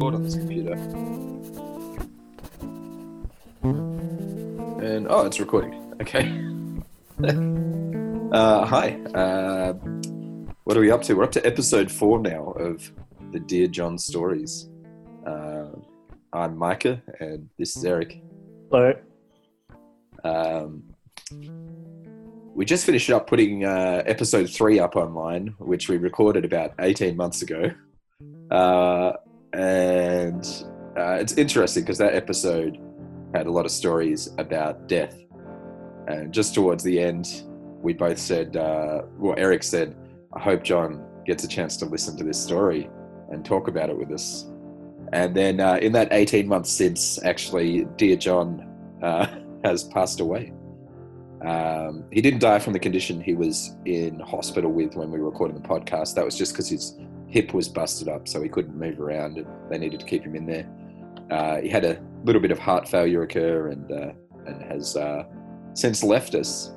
record on this computer. And oh, it's recording. Okay. uh, hi. Uh, what are we up to? We're up to episode four now of the Dear John stories. Uh, I'm Micah, and this is Eric. Hello. Um, we just finished up putting uh, episode three up online, which we recorded about 18 months ago. Uh, and uh, it's interesting because that episode had a lot of stories about death. And just towards the end, we both said, uh, well, Eric said, I hope John gets a chance to listen to this story and talk about it with us. And then uh, in that 18 months since, actually, dear John uh, has passed away. Um, he didn't die from the condition he was in hospital with when we were recording the podcast. That was just because his hip was busted up, so he couldn't move around, and they needed to keep him in there. Uh, he had a little bit of heart failure occur, and uh, and has uh, since left us.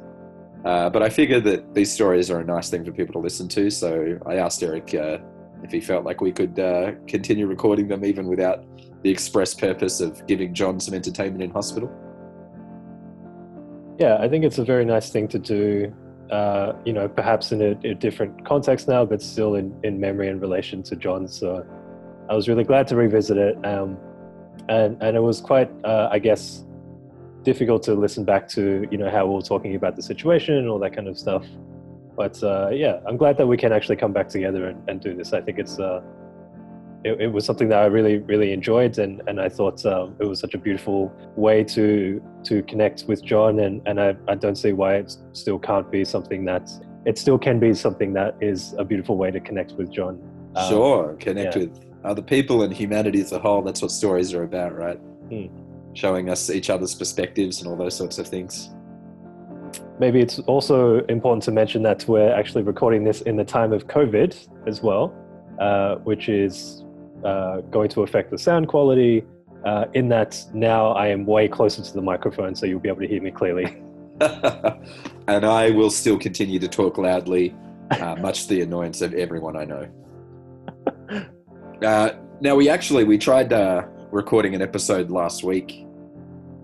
Uh, but I figure that these stories are a nice thing for people to listen to, so I asked Eric uh, if he felt like we could uh, continue recording them even without the express purpose of giving John some entertainment in hospital. Yeah, I think it's a very nice thing to do. Uh, you know, perhaps in a, a, different context now, but still in, in memory in relation to John. So I was really glad to revisit it. Um, and, and it was quite, uh, I guess, difficult to listen back to, you know, how we were talking about the situation and all that kind of stuff. But uh, yeah, I'm glad that we can actually come back together and, and do this. I think it's, uh, it, it, was something that I really, really enjoyed, and, and I thought um, it was such a beautiful way to to connect with John, and, and I, I don't see why it still can't be something that it still can be something that is a beautiful way to connect with John. Um, sure, connect yeah. with other people and humanity as a whole. That's what stories are about, right? Hmm. Showing us each other's perspectives and all those sorts of things. Maybe it's also important to mention that we're actually recording this in the time of COVID as well, uh, which is uh, going to affect the sound quality. Uh, in that now I am way closer to the microphone, so you'll be able to hear me clearly. and I will still continue to talk loudly, uh, much to the annoyance of everyone I know. Uh, now we actually we tried uh, recording an episode last week,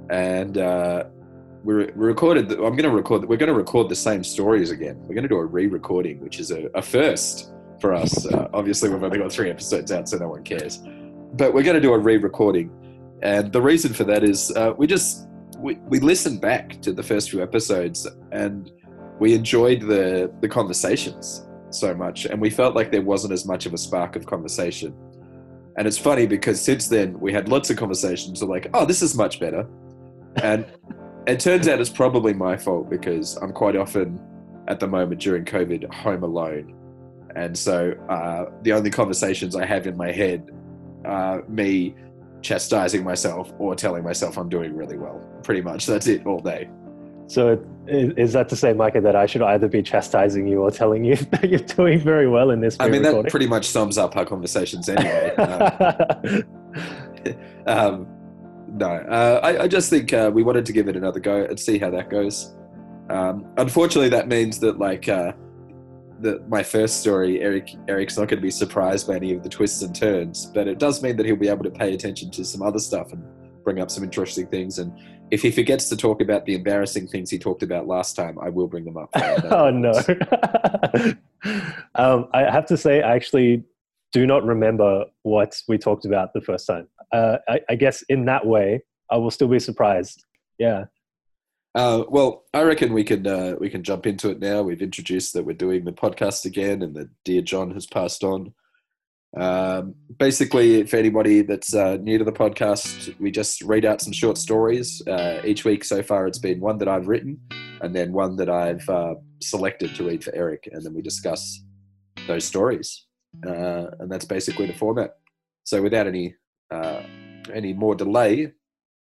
and uh, we, we recorded. The, I'm going to record. We're going to record the same stories again. We're going to do a re-recording, which is a, a first for us. Uh, obviously, we've only got three episodes out, so no one cares. But we're going to do a re-recording, and the reason for that is uh, we just we, we listened back to the first few episodes and we enjoyed the the conversations so much, and we felt like there wasn't as much of a spark of conversation. And it's funny because since then we had lots of conversations. Of like, oh, this is much better, and it turns out it's probably my fault because I'm quite often at the moment during COVID home alone and so uh, the only conversations I have in my head are me chastising myself or telling myself I'm doing really well. Pretty much, that's it all day. So is that to say, Micah, that I should either be chastising you or telling you that you're doing very well in this? I mean, that pretty much sums up our conversations anyway. um, um, no, uh, I, I, just think uh, we wanted to give it another go and see how that goes. Um, unfortunately, that means that like uh, the, my first story, Eric Eric's not going to be surprised by any of the twists and turns, but it does mean that he'll be able to pay attention to some other stuff and bring up some interesting things. And if he forgets to talk about the embarrassing things he talked about last time, I will bring them up. oh no! um, I have to say, I actually do not remember what we talked about the first time. Uh, I, I guess in that way, I will still be surprised. Yeah. Uh, well, I reckon we can uh, we can jump into it now. We've introduced that we're doing the podcast again, and that dear John has passed on. Um, basically, for anybody that's uh, new to the podcast, we just read out some short stories uh, each week. So far, it's been one that I've written, and then one that I've uh, selected to read for Eric, and then we discuss those stories. Uh, and that's basically the format. So, without any any more delay,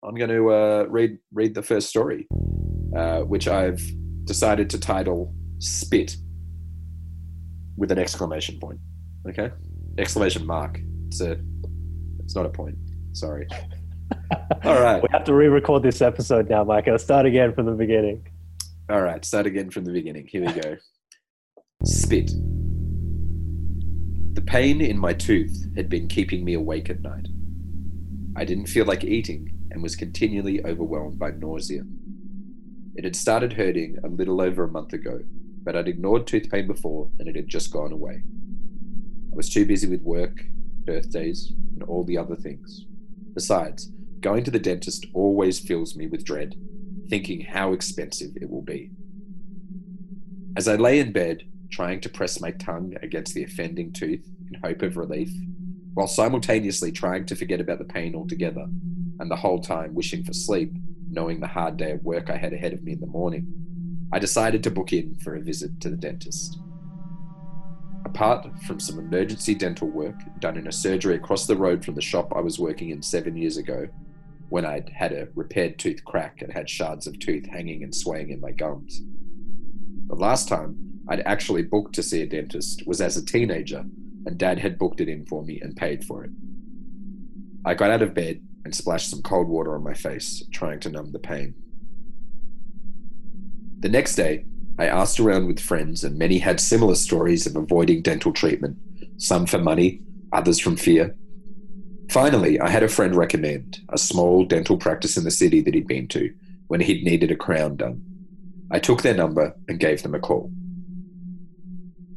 I'm going to uh, read read the first story, uh, which I've decided to title "Spit" with an exclamation point. Okay, exclamation mark. It's a. It's not a point. Sorry. All right. We have to re-record this episode now, Mike. I'll start again from the beginning. All right, start again from the beginning. Here we go. Spit. The pain in my tooth had been keeping me awake at night. I didn't feel like eating and was continually overwhelmed by nausea. It had started hurting a little over a month ago, but I'd ignored tooth pain before and it had just gone away. I was too busy with work, birthdays, and all the other things. Besides, going to the dentist always fills me with dread, thinking how expensive it will be. As I lay in bed, trying to press my tongue against the offending tooth in hope of relief, while simultaneously trying to forget about the pain altogether, and the whole time wishing for sleep, knowing the hard day of work I had ahead of me in the morning, I decided to book in for a visit to the dentist. Apart from some emergency dental work done in a surgery across the road from the shop I was working in seven years ago, when I'd had a repaired tooth crack and had shards of tooth hanging and swaying in my gums. The last time I'd actually booked to see a dentist was as a teenager, and Dad had booked it in for me and paid for it. I got out of bed and splashed some cold water on my face, trying to numb the pain. The next day, I asked around with friends, and many had similar stories of avoiding dental treatment, some for money, others from fear. Finally, I had a friend recommend a small dental practice in the city that he'd been to when he'd needed a crown done. I took their number and gave them a call.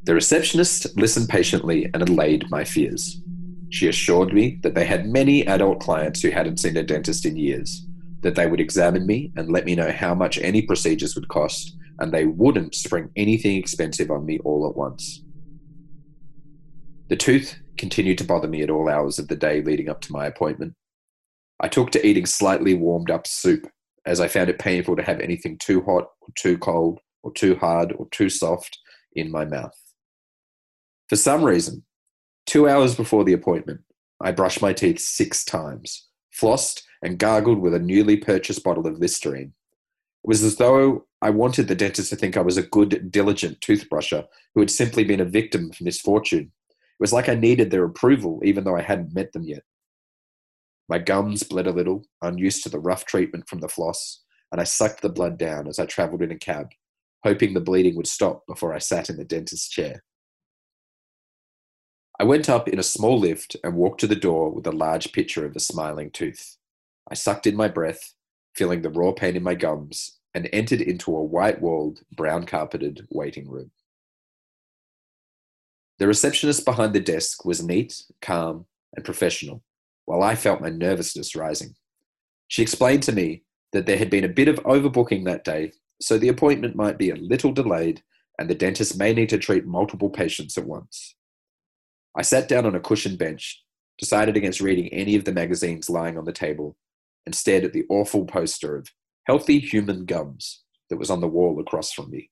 The receptionist listened patiently and allayed my fears. She assured me that they had many adult clients who hadn't seen a dentist in years, that they would examine me and let me know how much any procedures would cost, and they wouldn't spring anything expensive on me all at once. The tooth continued to bother me at all hours of the day leading up to my appointment. I took to eating slightly warmed up soup as I found it painful to have anything too hot or too cold or too hard or too soft in my mouth. For some reason, two hours before the appointment, I brushed my teeth six times, flossed, and gargled with a newly purchased bottle of Listerine. It was as though I wanted the dentist to think I was a good, diligent toothbrusher who had simply been a victim of misfortune. It was like I needed their approval, even though I hadn't met them yet. My gums bled a little, unused to the rough treatment from the floss, and I sucked the blood down as I travelled in a cab, hoping the bleeding would stop before I sat in the dentist's chair. I went up in a small lift and walked to the door with a large picture of a smiling tooth. I sucked in my breath, feeling the raw pain in my gums, and entered into a white walled, brown carpeted waiting room. The receptionist behind the desk was neat, calm, and professional, while I felt my nervousness rising. She explained to me that there had been a bit of overbooking that day, so the appointment might be a little delayed and the dentist may need to treat multiple patients at once. I sat down on a cushioned bench, decided against reading any of the magazines lying on the table, and stared at the awful poster of healthy human gums that was on the wall across from me.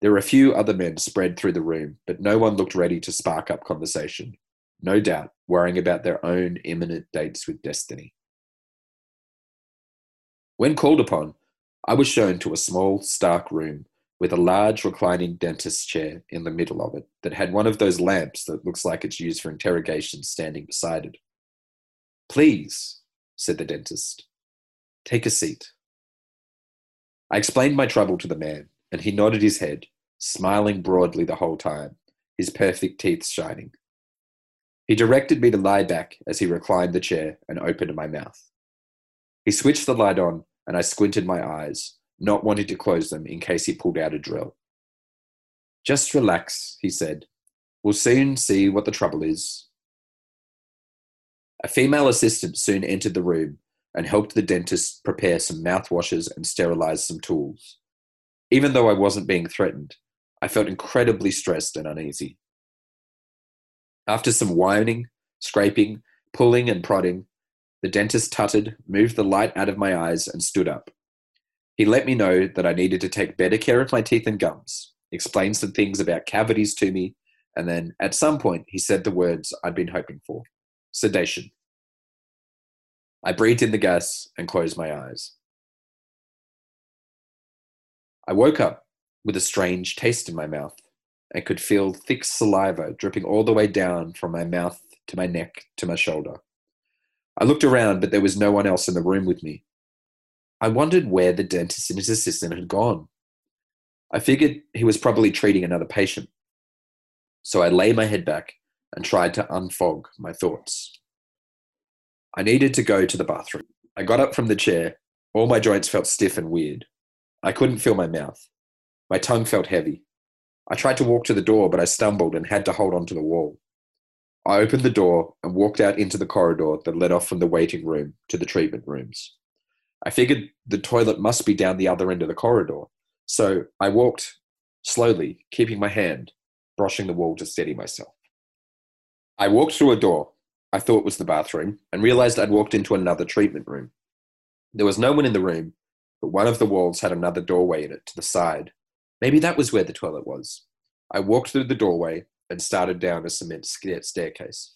There were a few other men spread through the room, but no one looked ready to spark up conversation, no doubt worrying about their own imminent dates with destiny. When called upon, I was shown to a small, stark room with a large reclining dentist's chair in the middle of it that had one of those lamps that looks like it's used for interrogation standing beside it. Please, said the dentist, take a seat. I explained my trouble to the man, and he nodded his head, smiling broadly the whole time, his perfect teeth shining. He directed me to lie back as he reclined the chair and opened my mouth. He switched the light on, and I squinted my eyes, not wanting to close them in case he pulled out a drill. Just relax, he said. We'll soon see what the trouble is. A female assistant soon entered the room and helped the dentist prepare some mouthwashes and sterilize some tools. Even though I wasn't being threatened, I felt incredibly stressed and uneasy. After some whining, scraping, pulling, and prodding, the dentist tutted, moved the light out of my eyes, and stood up. He let me know that I needed to take better care of my teeth and gums, explained some things about cavities to me, and then at some point he said the words I'd been hoping for sedation. I breathed in the gas and closed my eyes. I woke up with a strange taste in my mouth and could feel thick saliva dripping all the way down from my mouth to my neck to my shoulder. I looked around, but there was no one else in the room with me. I wondered where the dentist and his assistant had gone. I figured he was probably treating another patient. So I lay my head back and tried to unfog my thoughts. I needed to go to the bathroom. I got up from the chair. All my joints felt stiff and weird. I couldn't feel my mouth. My tongue felt heavy. I tried to walk to the door, but I stumbled and had to hold onto the wall. I opened the door and walked out into the corridor that led off from the waiting room to the treatment rooms. I figured the toilet must be down the other end of the corridor, so I walked slowly, keeping my hand, brushing the wall to steady myself. I walked through a door I thought was the bathroom and realized I'd walked into another treatment room. There was no one in the room, but one of the walls had another doorway in it to the side. Maybe that was where the toilet was. I walked through the doorway and started down a cement staircase.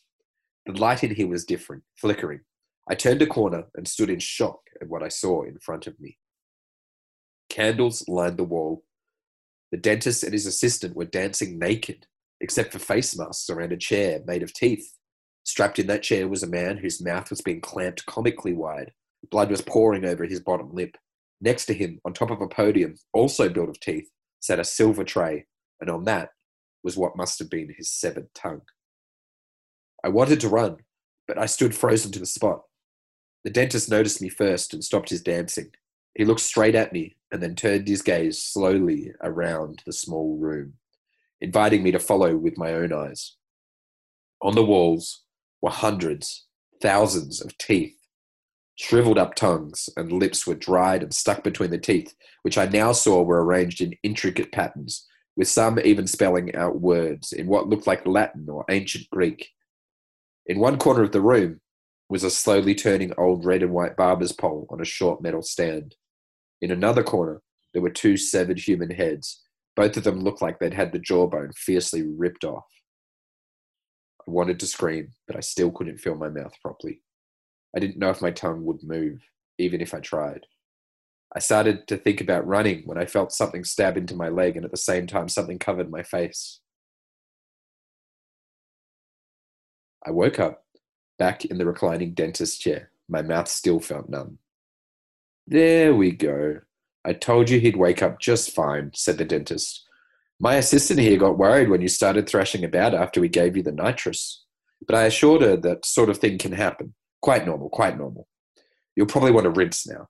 The light in here was different, flickering. I turned a corner and stood in shock at what I saw in front of me. Candles lined the wall. The dentist and his assistant were dancing naked, except for face masks around a chair made of teeth. Strapped in that chair was a man whose mouth was being clamped comically wide. Blood was pouring over his bottom lip. Next to him, on top of a podium, also built of teeth, sat a silver tray, and on that was what must have been his severed tongue. I wanted to run, but I stood frozen to the spot. The dentist noticed me first and stopped his dancing. He looked straight at me and then turned his gaze slowly around the small room, inviting me to follow with my own eyes. On the walls, were hundreds, thousands of teeth. Shriveled up tongues and lips were dried and stuck between the teeth, which I now saw were arranged in intricate patterns, with some even spelling out words in what looked like Latin or ancient Greek. In one corner of the room was a slowly turning old red and white barber's pole on a short metal stand. In another corner, there were two severed human heads. Both of them looked like they'd had the jawbone fiercely ripped off. I wanted to scream, but I still couldn't feel my mouth properly. I didn't know if my tongue would move, even if I tried. I started to think about running when I felt something stab into my leg, and at the same time, something covered my face. I woke up, back in the reclining dentist chair. My mouth still felt numb. There we go. I told you he'd wake up just fine, said the dentist, my assistant here got worried when you started thrashing about after we gave you the nitrous. But I assured her that sort of thing can happen. Quite normal, quite normal. You'll probably want to rinse now.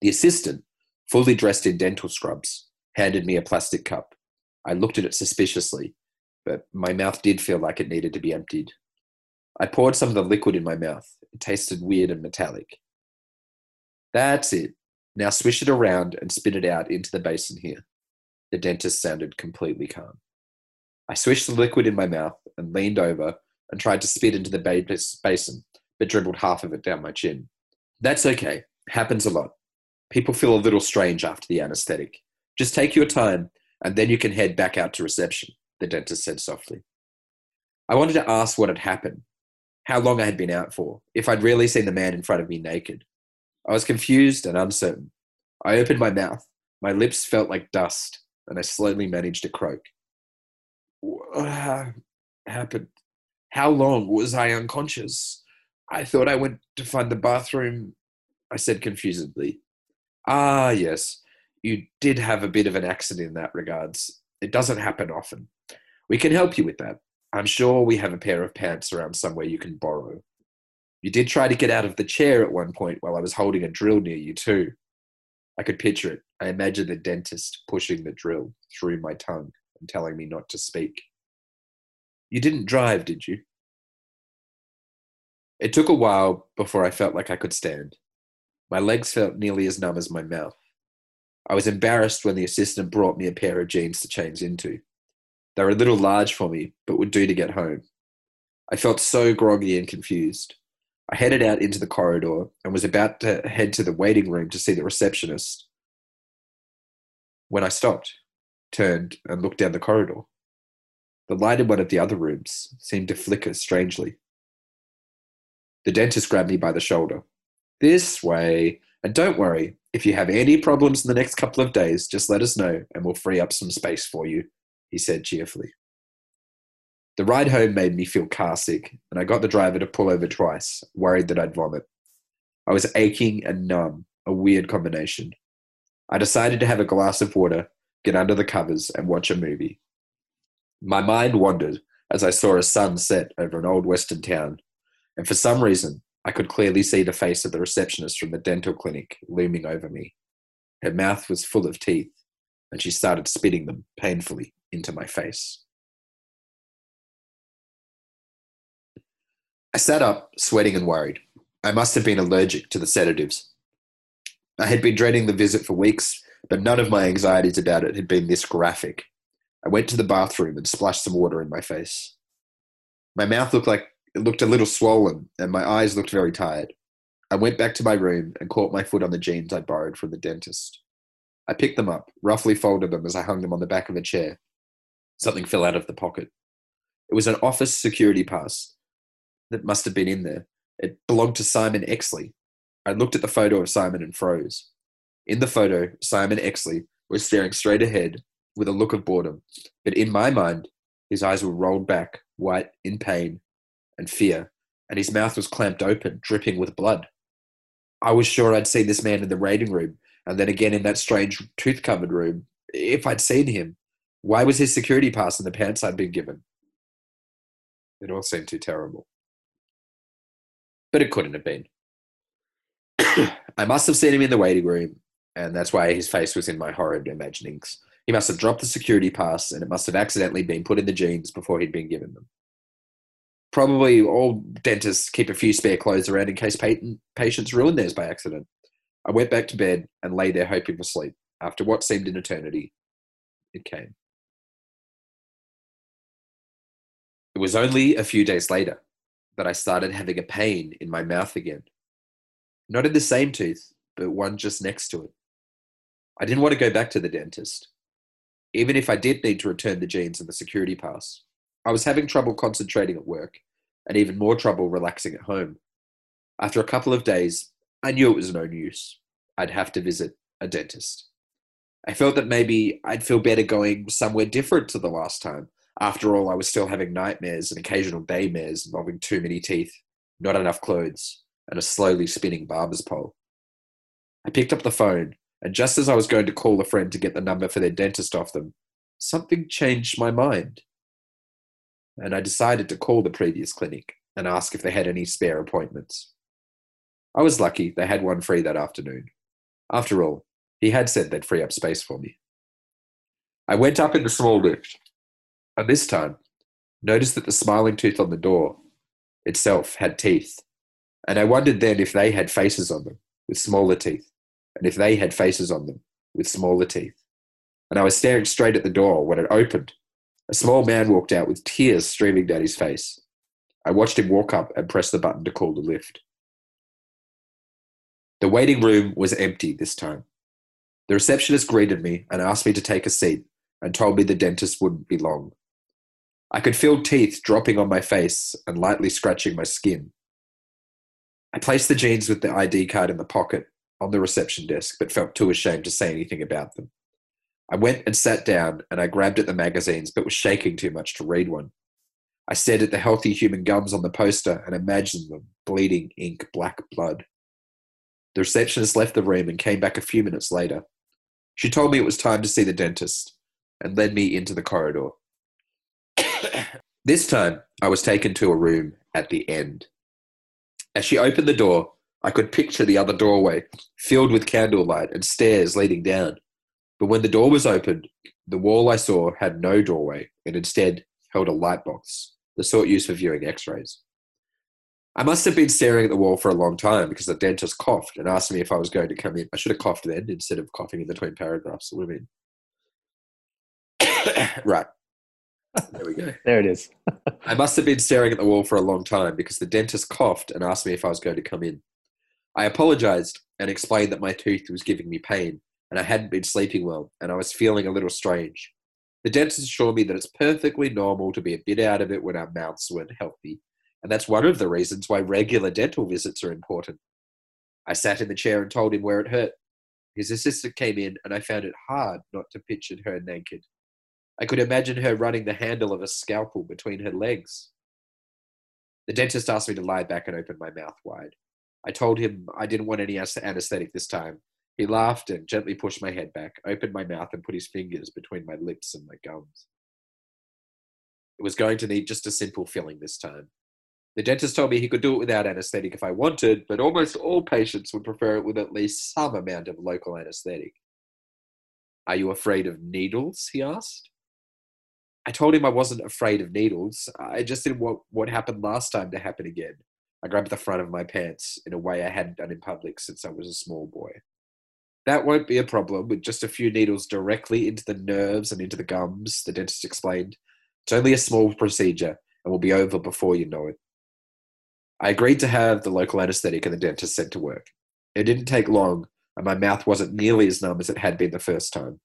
The assistant, fully dressed in dental scrubs, handed me a plastic cup. I looked at it suspiciously, but my mouth did feel like it needed to be emptied. I poured some of the liquid in my mouth. It tasted weird and metallic. That's it. Now swish it around and spit it out into the basin here. The dentist sounded completely calm. I swished the liquid in my mouth and leaned over and tried to spit into the basin, but dribbled half of it down my chin. That's okay. Happens a lot. People feel a little strange after the anesthetic. Just take your time, and then you can head back out to reception, the dentist said softly. I wanted to ask what had happened, how long I had been out for, if I'd really seen the man in front of me naked. I was confused and uncertain. I opened my mouth. My lips felt like dust and I slowly managed to croak. What happened? How long was I unconscious? I thought I went to find the bathroom, I said confusedly. Ah, yes, you did have a bit of an accident in that regards. It doesn't happen often. We can help you with that. I'm sure we have a pair of pants around somewhere you can borrow. You did try to get out of the chair at one point while I was holding a drill near you, too. I could picture it. I imagined the dentist pushing the drill through my tongue and telling me not to speak. You didn't drive, did you? It took a while before I felt like I could stand. My legs felt nearly as numb as my mouth. I was embarrassed when the assistant brought me a pair of jeans to change into. They were a little large for me, but would do to get home. I felt so groggy and confused. I headed out into the corridor and was about to head to the waiting room to see the receptionist when I stopped, turned, and looked down the corridor. The light in one of the other rooms seemed to flicker strangely. The dentist grabbed me by the shoulder. This way, and don't worry, if you have any problems in the next couple of days, just let us know and we'll free up some space for you, he said cheerfully. The ride home made me feel car sick, and I got the driver to pull over twice, worried that I'd vomit. I was aching and numb, a weird combination. I decided to have a glass of water, get under the covers, and watch a movie. My mind wandered as I saw a sun set over an old western town, and for some reason, I could clearly see the face of the receptionist from the dental clinic looming over me. Her mouth was full of teeth, and she started spitting them painfully into my face. I sat up, sweating and worried. I must have been allergic to the sedatives. I had been dreading the visit for weeks, but none of my anxieties about it had been this graphic. I went to the bathroom and splashed some water in my face. My mouth looked like it looked a little swollen, and my eyes looked very tired. I went back to my room and caught my foot on the jeans I borrowed from the dentist. I picked them up, roughly folded them as I hung them on the back of a chair. Something fell out of the pocket. It was an office security pass that must have been in there. It belonged to Simon Exley. I looked at the photo of Simon and froze. In the photo, Simon Exley was staring straight ahead with a look of boredom, but in my mind, his eyes were rolled back, white in pain and fear, and his mouth was clamped open, dripping with blood. I was sure I'd seen this man in the waiting room, and then again in that strange tooth covered room. If I'd seen him, why was his security pass in the pants I'd been given? It all seemed too terrible. But it couldn't have been. I must have seen him in the waiting room, and that's why his face was in my horrid imaginings. He must have dropped the security pass, and it must have accidentally been put in the jeans before he'd been given them. Probably all dentists keep a few spare clothes around in case patients ruin theirs by accident. I went back to bed and lay there hoping for sleep. After what seemed an eternity, it came. It was only a few days later that I started having a pain in my mouth again. Not in the same tooth, but one just next to it. I didn't want to go back to the dentist, even if I did need to return the jeans and the security pass. I was having trouble concentrating at work and even more trouble relaxing at home. After a couple of days, I knew it was no use. I'd have to visit a dentist. I felt that maybe I'd feel better going somewhere different to the last time. After all, I was still having nightmares and occasional daymares involving too many teeth, not enough clothes, and a slowly spinning barber's pole. I picked up the phone, and just as I was going to call a friend to get the number for their dentist off them, something changed my mind. And I decided to call the previous clinic and ask if they had any spare appointments. I was lucky they had one free that afternoon. After all, he had said they'd free up space for me. I went up in the small lift, and this time noticed that the smiling tooth on the door itself had teeth, and I wondered then if they had faces on them with smaller teeth, and if they had faces on them with smaller teeth. And I was staring straight at the door when it opened. A small man walked out with tears streaming down his face. I watched him walk up and press the button to call the lift. The waiting room was empty this time. The receptionist greeted me and asked me to take a seat and told me the dentist wouldn't be long. I could feel teeth dropping on my face and lightly scratching my skin. I placed the jeans with the ID card in the pocket on the reception desk, but felt too ashamed to say anything about them. I went and sat down and I grabbed at the magazines, but was shaking too much to read one. I stared at the healthy human gums on the poster and imagined them bleeding ink black blood. The receptionist left the room and came back a few minutes later. She told me it was time to see the dentist and led me into the corridor. this time, I was taken to a room at the end. As she opened the door, I could picture the other doorway filled with candlelight and stairs leading down. But when the door was opened, the wall I saw had no doorway and instead held a light box, the sort used for viewing x rays. I must have been staring at the wall for a long time because the dentist coughed and asked me if I was going to come in. I should have coughed then instead of coughing in between paragraphs. Would have been. right. There we go. There it is. I must have been staring at the wall for a long time because the dentist coughed and asked me if I was going to come in. I apologized and explained that my tooth was giving me pain and I hadn't been sleeping well and I was feeling a little strange. The dentist assured me that it's perfectly normal to be a bit out of it when our mouths weren't healthy and that's one of the reasons why regular dental visits are important. I sat in the chair and told him where it hurt. His assistant came in, and I found it hard not to picture her naked. I could imagine her running the handle of a scalpel between her legs. The dentist asked me to lie back and open my mouth wide. I told him I didn't want any anesthetic this time. He laughed and gently pushed my head back, opened my mouth, and put his fingers between my lips and my gums. It was going to need just a simple filling this time. The dentist told me he could do it without anesthetic if I wanted, but almost all patients would prefer it with at least some amount of local anesthetic. Are you afraid of needles? he asked. I told him I wasn't afraid of needles. I just didn't want what happened last time to happen again. I grabbed the front of my pants in a way I hadn't done in public since I was a small boy. That won't be a problem with just a few needles directly into the nerves and into the gums, the dentist explained. It's only a small procedure and will be over before you know it. I agreed to have the local anesthetic and the dentist sent to work. It didn't take long, and my mouth wasn't nearly as numb as it had been the first time.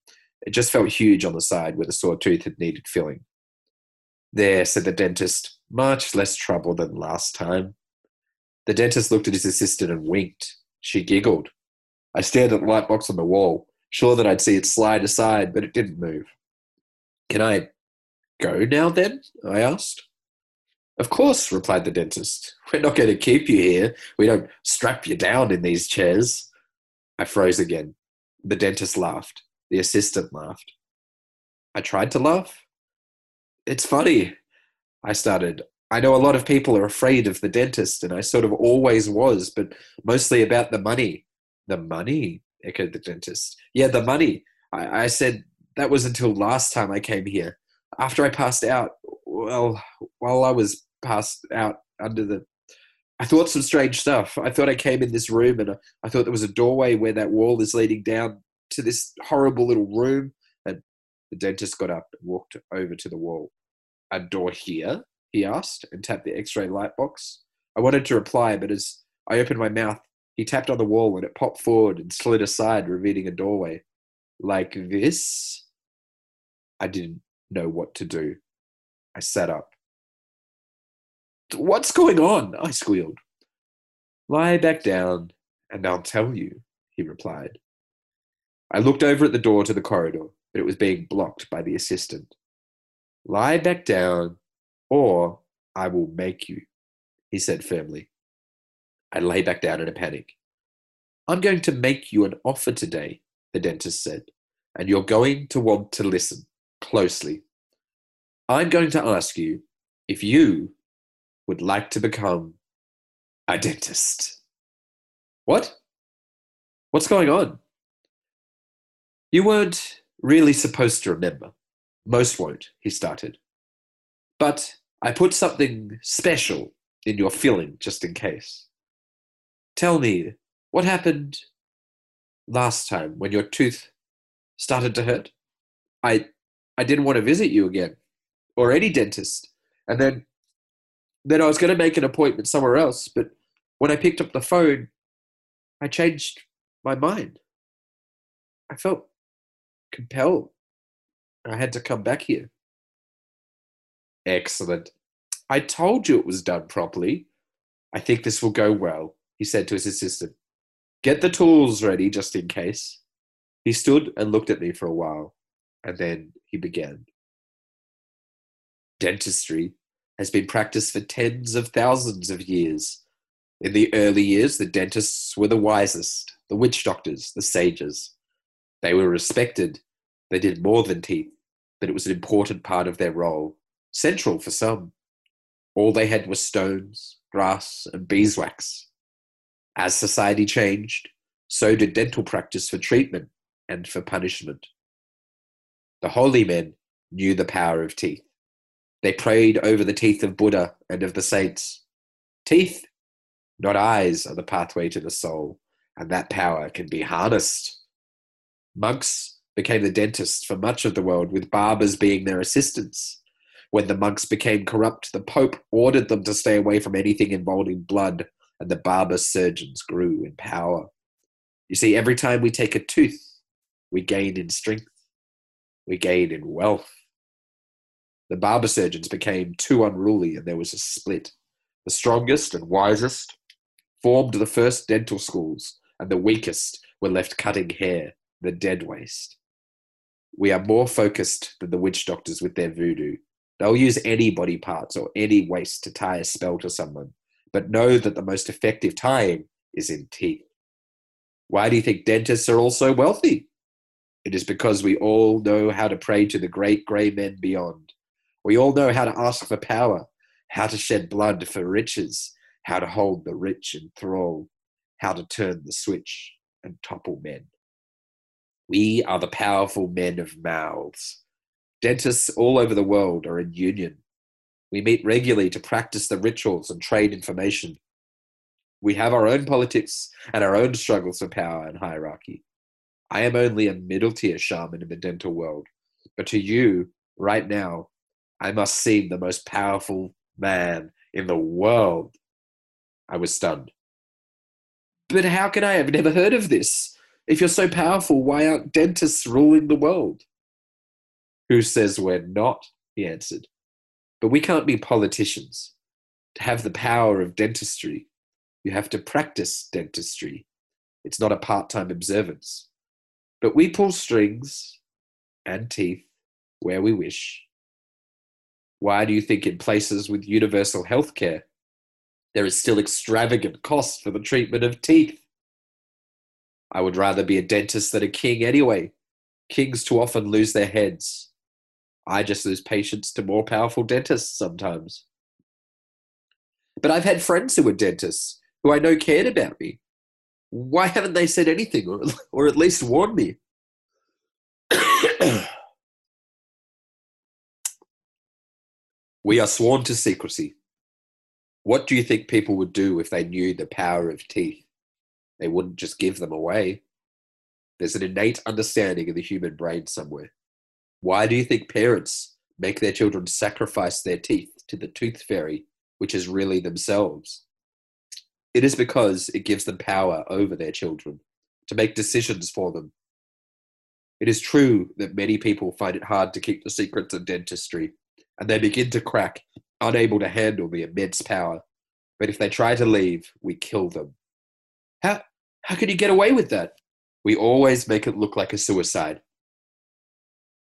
It just felt huge on the side where the sore tooth had needed filling. There, said the dentist, much less trouble than last time. The dentist looked at his assistant and winked. She giggled. I stared at the light box on the wall, sure that I'd see it slide aside, but it didn't move. Can I go now then? I asked. Of course, replied the dentist. We're not going to keep you here. We don't strap you down in these chairs. I froze again. The dentist laughed. The assistant laughed. I tried to laugh. It's funny. I started. I know a lot of people are afraid of the dentist, and I sort of always was, but mostly about the money. The money, echoed the dentist. Yeah, the money. I, I said that was until last time I came here. After I passed out, well, while I was passed out under the I thought some strange stuff. I thought I came in this room and I thought there was a doorway where that wall is leading down to this horrible little room. And the dentist got up and walked over to the wall. A door here? He asked and tapped the x ray light box. I wanted to reply, but as I opened my mouth, he tapped on the wall and it popped forward and slid aside, revealing a doorway. Like this? I didn't know what to do. I sat up. What's going on? I squealed. Lie back down, and I'll tell you, he replied. I looked over at the door to the corridor, but it was being blocked by the assistant. Lie back down, or I will make you, he said firmly. I lay back down in a panic. I'm going to make you an offer today, the dentist said, and you're going to want to listen closely. I'm going to ask you if you would like to become a dentist. What? What's going on? You weren't really supposed to remember. Most won't, he started. But I put something special in your filling just in case. Tell me, what happened last time when your tooth started to hurt? I I didn't want to visit you again or any dentist. And then then I was going to make an appointment somewhere else, but when I picked up the phone, I changed my mind. I felt compelled. I had to come back here. Excellent. I told you it was done properly. I think this will go well, he said to his assistant. Get the tools ready just in case. He stood and looked at me for a while, and then he began. Dentistry has been practiced for tens of thousands of years. In the early years, the dentists were the wisest, the witch doctors, the sages. They were respected. They did more than teeth, but it was an important part of their role, central for some. All they had were stones, grass, and beeswax. As society changed, so did dental practice for treatment and for punishment. The holy men knew the power of teeth. They prayed over the teeth of Buddha and of the saints. Teeth, not eyes, are the pathway to the soul, and that power can be harnessed. Monks became the dentists for much of the world, with barbers being their assistants. When the monks became corrupt, the Pope ordered them to stay away from anything involving blood, and the barber surgeons grew in power. You see, every time we take a tooth, we gain in strength, we gain in wealth. The barber surgeons became too unruly and there was a split. The strongest and wisest formed the first dental schools, and the weakest were left cutting hair, the dead waste. We are more focused than the witch doctors with their voodoo. They'll use any body parts or any waste to tie a spell to someone, but know that the most effective tying is in teeth. Why do you think dentists are all so wealthy? It is because we all know how to pray to the great grey men beyond we all know how to ask for power, how to shed blood for riches, how to hold the rich in thrall, how to turn the switch and topple men. We are the powerful men of mouths. Dentists all over the world are in union. We meet regularly to practice the rituals and trade information. We have our own politics and our own struggles for power and hierarchy. I am only a middle tier shaman in the dental world, but to you, right now, I must seem the most powerful man in the world. I was stunned. But how can I have never heard of this? If you're so powerful, why aren't dentists ruling the world? Who says we're not? He answered. But we can't be politicians. To have the power of dentistry, you have to practice dentistry. It's not a part time observance. But we pull strings and teeth where we wish. Why do you think in places with universal health care, there is still extravagant cost for the treatment of teeth? I would rather be a dentist than a king anyway. Kings too often lose their heads. I just lose patients to more powerful dentists sometimes. But I've had friends who were dentists who I know cared about me. Why haven't they said anything or, or at least warned me? we are sworn to secrecy. What do you think people would do if they knew the power of teeth? They wouldn't just give them away. There's an innate understanding of the human brain somewhere. Why do you think parents make their children sacrifice their teeth to the tooth fairy, which is really themselves? It is because it gives them power over their children, to make decisions for them. It is true that many people find it hard to keep the secrets of dentistry, and they begin to crack, unable to handle the immense power. But if they try to leave, we kill them. How, how can you get away with that? We always make it look like a suicide.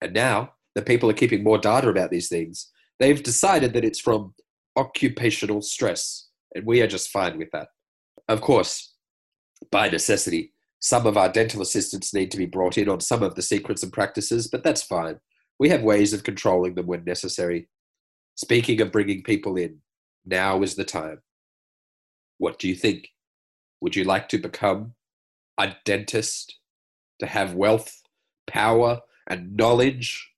And now that people are keeping more data about these things, they've decided that it's from occupational stress, and we are just fine with that. Of course, by necessity, some of our dental assistants need to be brought in on some of the secrets and practices, but that's fine. We have ways of controlling them when necessary. Speaking of bringing people in, now is the time. What do you think? Would you like to become a dentist? To have wealth, power, and knowledge.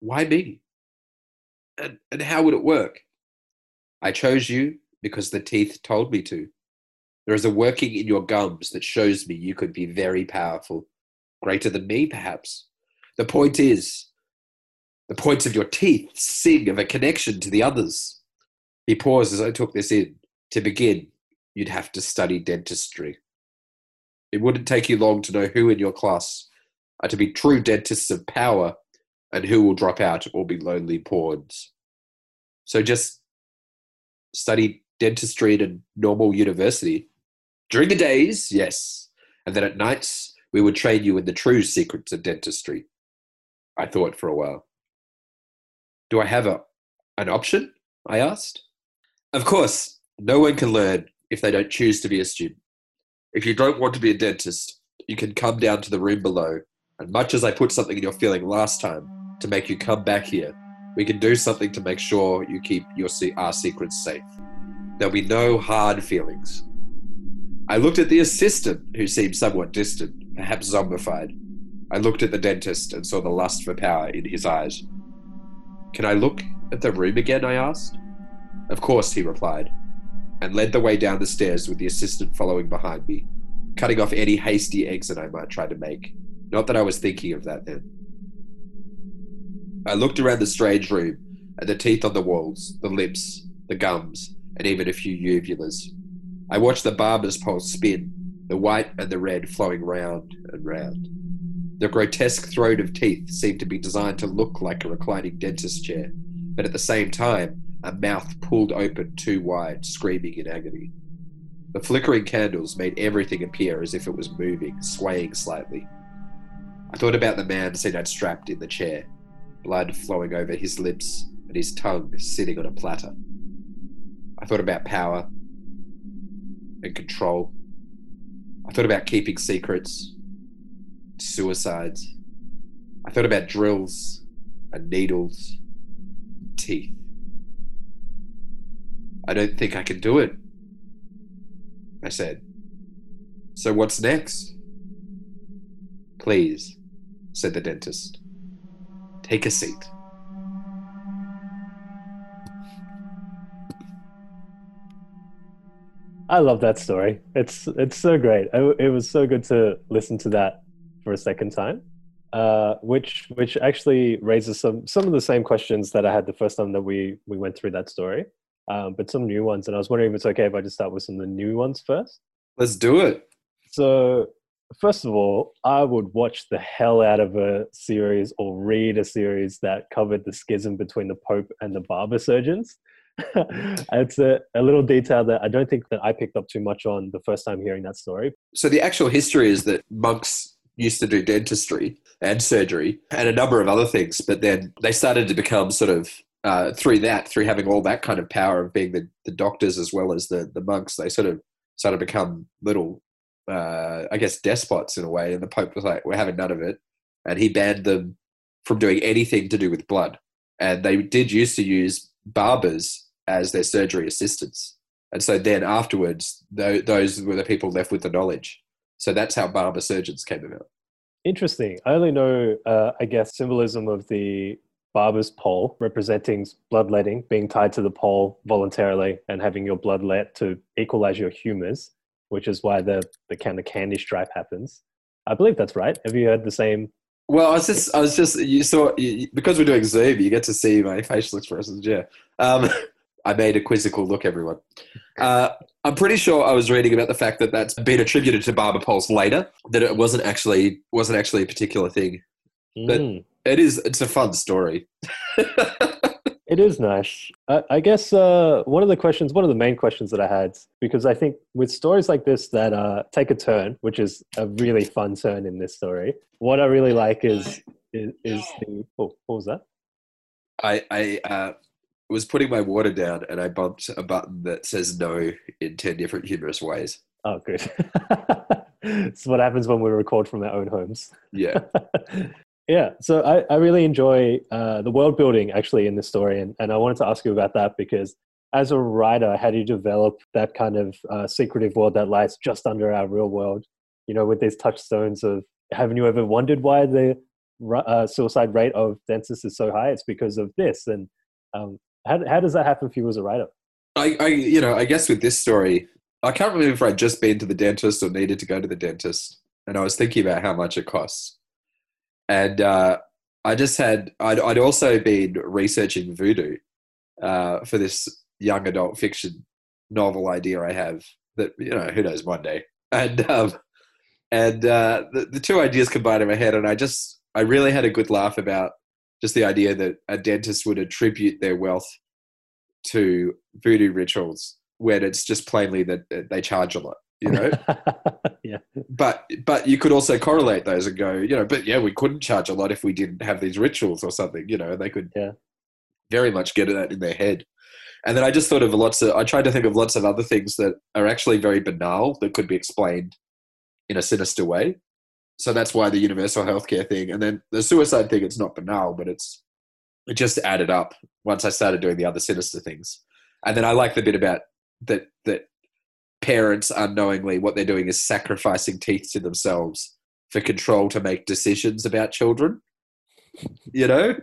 Why me? And, and how would it work? I chose you because the teeth told me to. There is a working in your gums that shows me you could be very powerful, greater than me, perhaps. The point is, the points of your teeth sing of a connection to the others. He paused as I took this in. To begin, you'd have to study dentistry. It wouldn't take you long to know who in your class are to be true dentists of power and who will drop out or be lonely pawns. So just study dentistry at a normal university. During the days, yes, and then at nights, we would train you in the true secrets of dentistry. I thought for a while. Do I have a, an option? I asked. Of course, no one can learn if they don't choose to be a student. If you don't want to be a dentist, you can come down to the room below and much as I put something in your feeling last time to make you come back here, we can do something to make sure you keep your our secrets safe. There'll be no hard feelings. I looked at the assistant, who seemed somewhat distant, perhaps zombified. I looked at the dentist and saw the lust for power in his eyes. Can I look at the room again? I asked. Of course, he replied, and led the way down the stairs with the assistant following behind me, cutting off any hasty exit I might try to make. Not that I was thinking of that then. I looked around the strange room at the teeth on the walls, the lips, the gums, and even a few uvulas. I watched the barber's pole spin, the white and the red flowing round and round. The grotesque throat of teeth seemed to be designed to look like a reclining dentist chair, but at the same time, a mouth pulled open too wide, screaming in agony. The flickering candles made everything appear as if it was moving, swaying slightly. I thought about the man I'd strapped in the chair, blood flowing over his lips and his tongue sitting on a platter. I thought about power and control. I thought about keeping secrets, suicides. I thought about drills and needles, teeth. I don't think I can do it. I said. So what's next? Please, said the dentist. Take a seat. I love that story. It's it's so great. I, it was so good to listen to that for a second time, uh, which which actually raises some some of the same questions that I had the first time that we we went through that story, um, but some new ones. And I was wondering if it's okay if I just start with some of the new ones first. Let's do it. So first of all, I would watch the hell out of a series or read a series that covered the schism between the Pope and the barber surgeons. it's a, a little detail that I don't think that I picked up too much on the first time hearing that story. So the actual history is that monks used to do dentistry and surgery and a number of other things, but then they started to become sort of uh, through that, through having all that kind of power of being the, the doctors as well as the, the monks, they sort of started to become little, uh, I guess, despots in a way. And the Pope was like, we're having none of it. And he banned them from doing anything to do with blood. And they did used to use barbers as their surgery assistants. And so then afterwards, those were the people left with the knowledge. So that's how barber surgeons came about. Interesting. I only know, uh, I guess, symbolism of the barber's pole representing bloodletting, being tied to the pole voluntarily and having your blood let to equalize your humors, which is why the, the kind of candy stripe happens. I believe that's right. Have you heard the same well, I was just, I was just, you saw, you, because we're doing Zoom, you get to see my facial expressions. Yeah. Um, I made a quizzical look, everyone. Uh, I'm pretty sure I was reading about the fact that that's been attributed to barber poles later, that it wasn't actually, wasn't actually a particular thing. But mm. It is, it's a fun story. It is nice. I, I guess uh, one of the questions, one of the main questions that I had, because I think with stories like this that uh, take a turn, which is a really fun turn in this story, what I really like is is, is the. Oh, what was that? I I uh, was putting my water down and I bumped a button that says no in ten different humorous ways. Oh, good. it's what happens when we record from our own homes. Yeah. Yeah, so I, I really enjoy uh, the world building actually in this story, and, and I wanted to ask you about that because as a writer, how do you develop that kind of uh, secretive world that lies just under our real world? You know, with these touchstones of haven't you ever wondered why the uh, suicide rate of dentists is so high? It's because of this, and um, how how does that happen for you as a writer? I, I you know I guess with this story, I can't remember if I'd just been to the dentist or needed to go to the dentist, and I was thinking about how much it costs and uh, I just had I'd, I'd, also been researching voodoo uh, for this young adult fiction novel idea I have that you know who knows one day. And um, and uh, the, the two ideas combined in my head and I just I really had a good laugh about just the idea that a dentist would attribute their wealth to voodoo rituals when it's just plainly that they charge a lot you know? Yeah. But but you could also correlate those and go you know but yeah we couldn't charge a lot if we didn't have these rituals or something you know and they could yeah. very much get that in their head. And then i just thought of lots of i tried to think of lots of other things that are actually very banal that could be explained in a sinister way. So that's why the universal healthcare thing and then the suicide thing it's not banal but it's it just added up once i started doing the other sinister things. And then i like the bit about that that parents unknowingly what they're doing is sacrificing teeth to themselves for control to make decisions about children you know?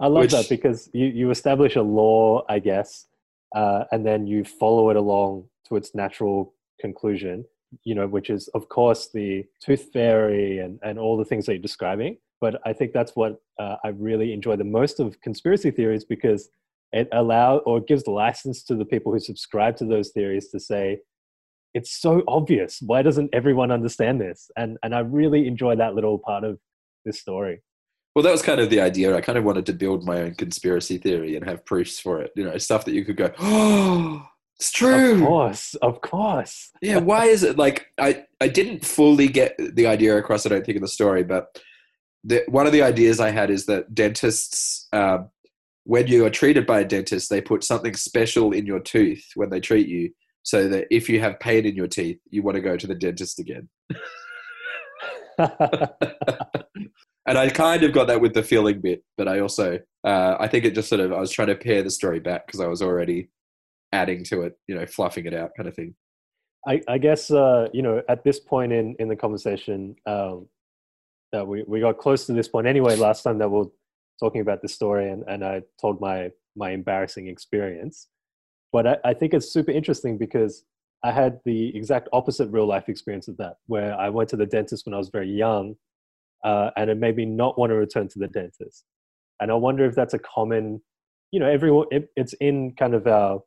I love Which, that because you, you establish a law i guess uh, and then you follow it along to its natural conclusion you know which is of course the tooth fairy and, and all the things that you're describing. But i think that's what uh, i really enjoy the most of conspiracy theories because it allows or gives license to the people who subscribe to those theories to say it's so obvious. Why doesn't everyone understand this? And and I really enjoy that little part of this story. Well, that was kind of the idea. I kind of wanted to build my own conspiracy theory and have proofs for it. You know, stuff that you could go, oh, it's true. Of course, of course. yeah. Why is it like I? I didn't fully get the idea across. I don't think in the story, but the, one of the ideas I had is that dentists, um, when you are treated by a dentist, they put something special in your tooth when they treat you so that if you have pain in your teeth, you want to go to the dentist again. and I kind of got that with the feeling bit, but I also, uh, I think it just sort of, I was trying to pare the story back because I was already adding to it, you know, fluffing it out, kind of thing. I, I guess uh, you know at this point in in the conversation um, that we we got close to this point anyway. Last time that we are talking about the story, and and I told my my embarrassing experience, but I, I think it's super interesting because I had the exact opposite real life experience of that, where I went to the dentist when I was very young, uh, and it made me not want to return to the dentist. And I wonder if that's a common, you know, everyone. It, it's in kind of our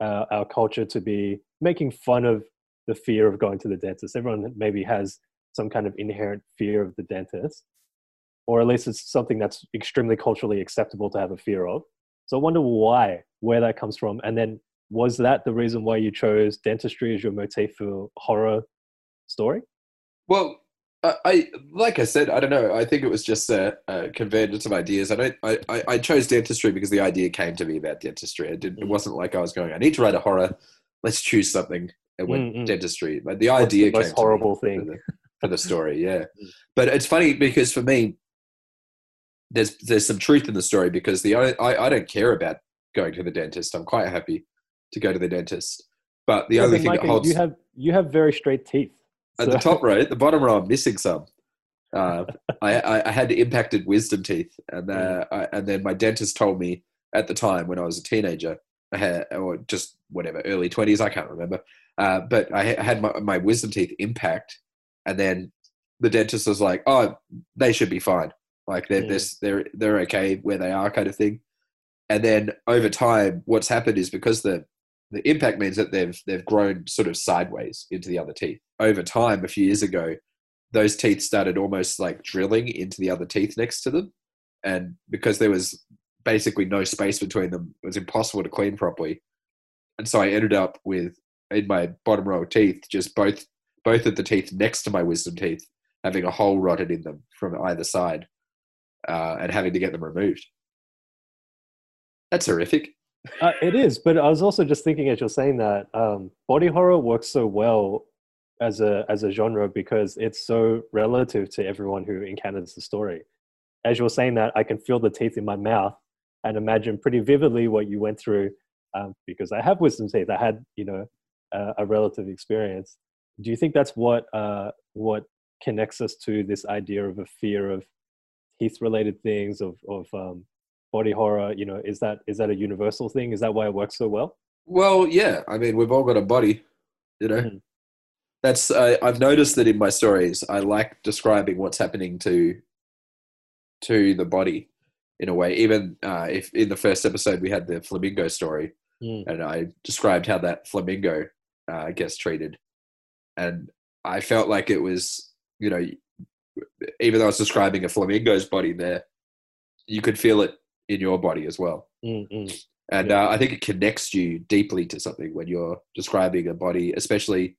uh, our culture to be making fun of the fear of going to the dentist. Everyone maybe has some kind of inherent fear of the dentist, or at least it's something that's extremely culturally acceptable to have a fear of. So I wonder why, where that comes from, and then was that the reason why you chose dentistry as your motif for horror story? Well, I, I like I said, I don't know. I think it was just a, a convergence of ideas. I don't. I, I, I, chose dentistry because the idea came to me about dentistry. It, did, mm. it wasn't like I was going. I need to write a horror. Let's choose something. It went mm-hmm. dentistry. But the idea the most horrible thing for the, for the story. Yeah, mm. but it's funny because for me, there's there's some truth in the story because the I I don't care about going to the dentist. I'm quite happy to go to the dentist. But the yeah, only thing Micah, that holds you have you have very straight teeth. So. At the top row, at the bottom row, I'm missing some. Uh, I, I, had impacted wisdom teeth, and uh, mm. I, and then my dentist told me at the time when I was a teenager, I had, or just whatever, early twenties, I can't remember. Uh, but I had my, my wisdom teeth impact, and then the dentist was like, "Oh, they should be fine. Like they're mm. they're they're they're okay where they are, kind of thing." And then over time, what's happened is because the the impact means that they've they've grown sort of sideways into the other teeth. Over time, a few years ago, those teeth started almost like drilling into the other teeth next to them, and because there was basically no space between them, it was impossible to clean properly. And so I ended up with in my bottom row of teeth, just both both of the teeth next to my wisdom teeth having a hole rotted in them from either side, uh, and having to get them removed. That's horrific. Uh, it is, but I was also just thinking as you're saying that um, body horror works so well as a as a genre because it's so relative to everyone who encounters the story. As you're saying that, I can feel the teeth in my mouth and imagine pretty vividly what you went through um, because I have wisdom teeth. I had you know a relative experience. Do you think that's what uh, what connects us to this idea of a fear of teeth related things of of um, body horror you know is that is that a universal thing? Is that why it works so well? Well yeah i mean we've all got a body you know? Mm. that's uh, i've noticed that in my stories i like describing what's happening to to the body in a way. Even uh, if in the first episode we had the flamingo story mm. and i described how that flamingo uh, gets treated. And i felt like it was you know even though i was describing a flamingo's body there you could feel it in your body as well. Mm-hmm. And yeah. uh, I think it connects you deeply to something when you're describing a body, especially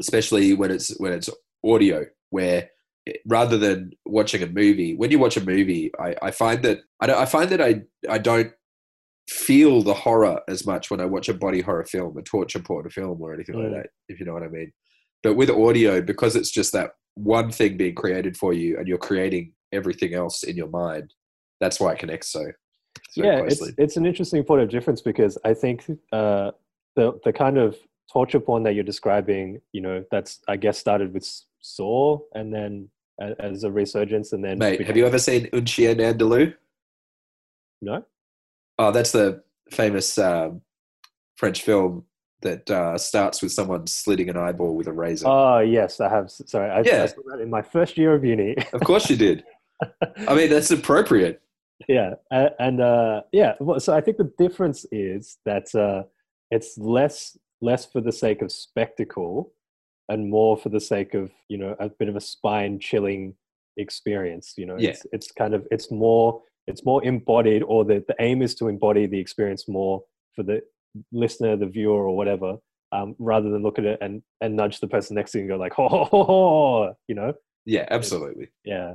especially when it's when it's audio, where it, rather than watching a movie, when you watch a movie, I, I find that I, I find that I I don't feel the horror as much when I watch a body horror film, a torture porn film, or anything mm. like that. If you know what I mean. But with audio, because it's just that one thing being created for you, and you're creating everything else in your mind, that's why it connects so. so yeah, closely. it's it's an interesting point of difference because I think uh, the the kind of torture porn that you're describing, you know, that's I guess started with Saw and then uh, as a resurgence, and then. Mate, have you ever seen Un Chien Andalou? No. Oh, that's the famous um, French film that uh, starts with someone slitting an eyeball with a razor. Oh yes, I have. Sorry, I, yeah. I saw that in my first year of uni. of course you did. I mean, that's appropriate yeah and uh, yeah so i think the difference is that uh, it's less less for the sake of spectacle and more for the sake of you know a bit of a spine chilling experience you know yeah. it's, it's kind of it's more it's more embodied or the, the aim is to embody the experience more for the listener the viewer or whatever um, rather than look at it and and nudge the person next to you and go like ho ho ho, ho you know? Yeah absolutely. yeah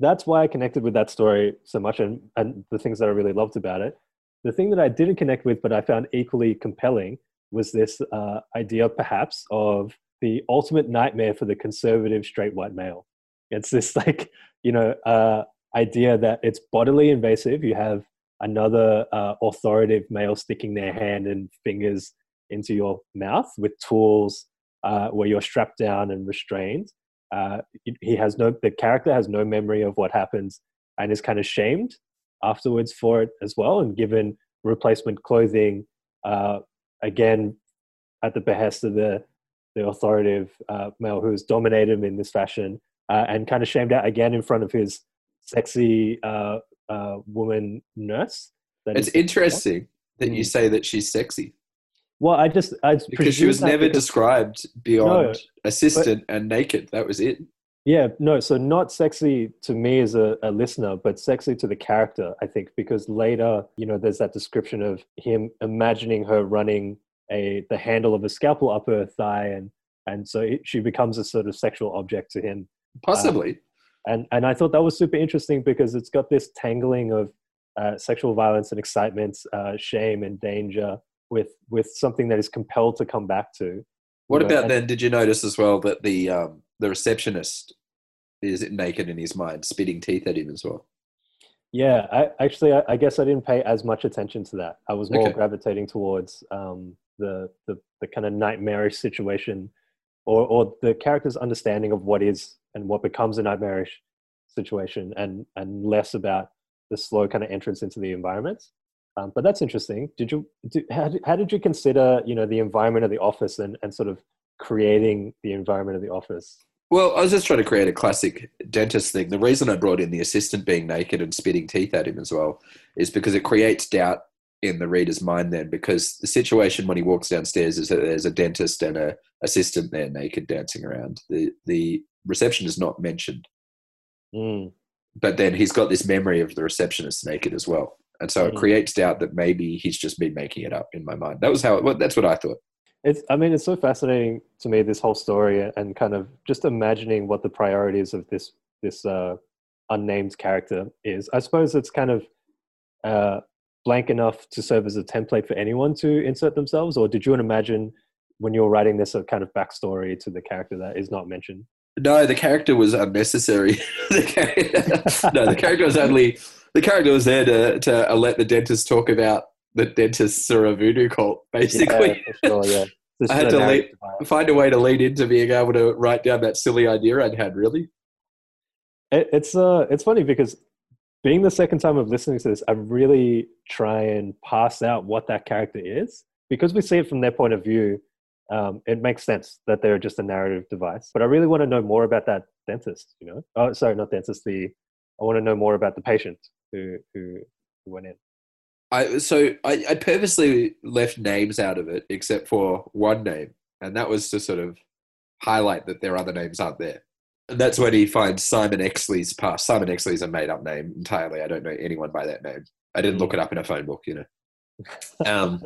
that's why I connected with that story so much and, and the things that I really loved about it. The thing that I didn't connect with, but I found equally compelling, was this uh, idea, perhaps, of the ultimate nightmare for the conservative straight white male. It's this, like, you know, uh, idea that it's bodily invasive. You have another uh, authoritative male sticking their hand and fingers into your mouth with tools uh, where you're strapped down and restrained. Uh, he has no, the character has no memory of what happens and is kind of shamed afterwards for it as well and given replacement clothing uh, again at the behest of the the authoritative uh, male who's dominated him in this fashion uh, and kind of shamed out again in front of his sexy uh, uh, woman nurse. It's interesting that you mm. say that she's sexy. Well, I just I because she was never because, described beyond no, assistant but, and naked. That was it. Yeah, no. So not sexy to me as a, a listener, but sexy to the character. I think because later, you know, there's that description of him imagining her running a the handle of a scalpel up her thigh, and and so it, she becomes a sort of sexual object to him. Possibly. and and I thought that was super interesting because it's got this tangling of uh, sexual violence and excitement, uh, shame and danger with with something that is compelled to come back to. What about then? Did you notice as well that the um, the receptionist is naked in his mind, spitting teeth at him as well? Yeah, I, actually, I, I, guess I didn't pay as much attention to that. I was more okay. gravitating towards um, the, the the kind of nightmarish situation, or or the character's understanding of what is and what becomes a nightmarish situation, and and less about the slow kind of entrance into the environment. Um, but that's interesting. Did you do, how, did, how did you consider you know the environment of the office and, and sort of creating the environment of the office? Well, I was just trying to create a classic dentist thing. The reason I brought in the assistant being naked and spitting teeth at him as well is because it creates doubt in the reader's mind then because the situation when he walks downstairs is that there's a dentist and a assistant there naked dancing around. The the reception is not mentioned. Mm. But then he's got this memory of the receptionist naked as well and so mm. it creates doubt that maybe he's just been making it up in my mind. That was how. It, well, that's what I thought. It's. I mean, it's so fascinating to me this whole story and kind of just imagining what the priorities of this this uh, unnamed character is. I suppose it's kind of uh, blank enough to serve as a template for anyone to insert themselves, or did you imagine when you were writing this a kind of backstory to the character that is not mentioned? No, the character was unnecessary. the character, no, the character was only the character was there to to let the dentist talk about the dentists are a voodoo cult, basically. Yeah, sure, yeah. I had to lead, find a way to lead into being able to write down that silly idea I'd had. Really, it, it's uh, it's funny because being the second time of listening to this, I really try and pass out what that character is because we see it from their point of view. Um, it makes sense that they're just a narrative device, but I really want to know more about that dentist. You know, oh, sorry, not dentist. The I want to know more about the patient who who, went in. I so I, I purposely left names out of it except for one name, and that was to sort of highlight that their other names aren't there. And that's when he finds Simon Exley's past. Simon Exley's a made up name entirely. I don't know anyone by that name. I didn't look it up in a phone book, you know. Um,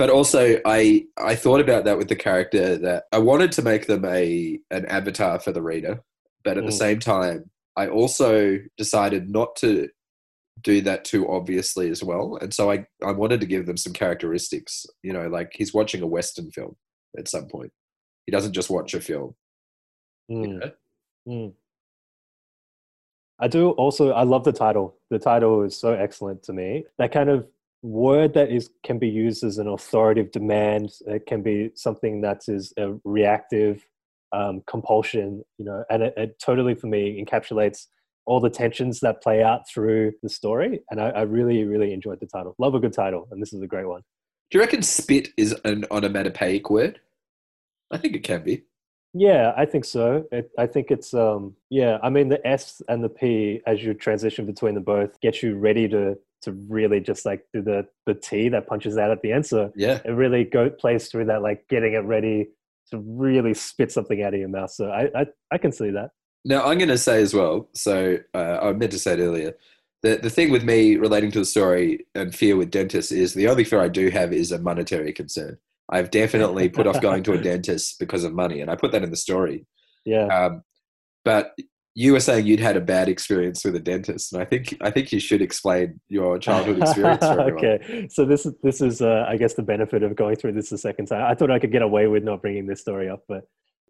but also, I I thought about that with the character that I wanted to make them a an avatar for the reader, but at mm. the same time, I also decided not to do that too obviously as well. And so I, I wanted to give them some characteristics, you know, like he's watching a Western film at some point. He doesn't just watch a film. Mm. You know? mm. I do also, I love the title. The title is so excellent to me. That kind of word that is can be used as an authoritative demand. It can be something that is a reactive um, compulsion, you know, and it, it totally for me encapsulates all the tensions that play out through the story. And I, I, really, really enjoyed the title. Love a good title, and this is a great one. Do you reckon spit is an onomatopoeic word? I think it can be. Yeah, I think so. It, I think it's um yeah. I mean the S and the P as you transition between them both get you ready to to really just like do the the T that punches out at the end. So yeah, it really go plays through that like getting it ready to really spit something out of your mouth. So I I, I can see that. Now, I'm going to say as well, so uh, I meant to say it earlier, that the thing with me relating to the story and fear with dentists is the only fear I do have is a monetary concern. I've definitely put off going to a dentist because of money, and I put that in the story. Yeah. Um, but you were saying you'd had a bad experience with a dentist, and I think I think you should explain your childhood experience. okay, so this is this is uh, I guess the benefit of going through this the second time. I thought I could get away with not bringing this story up, but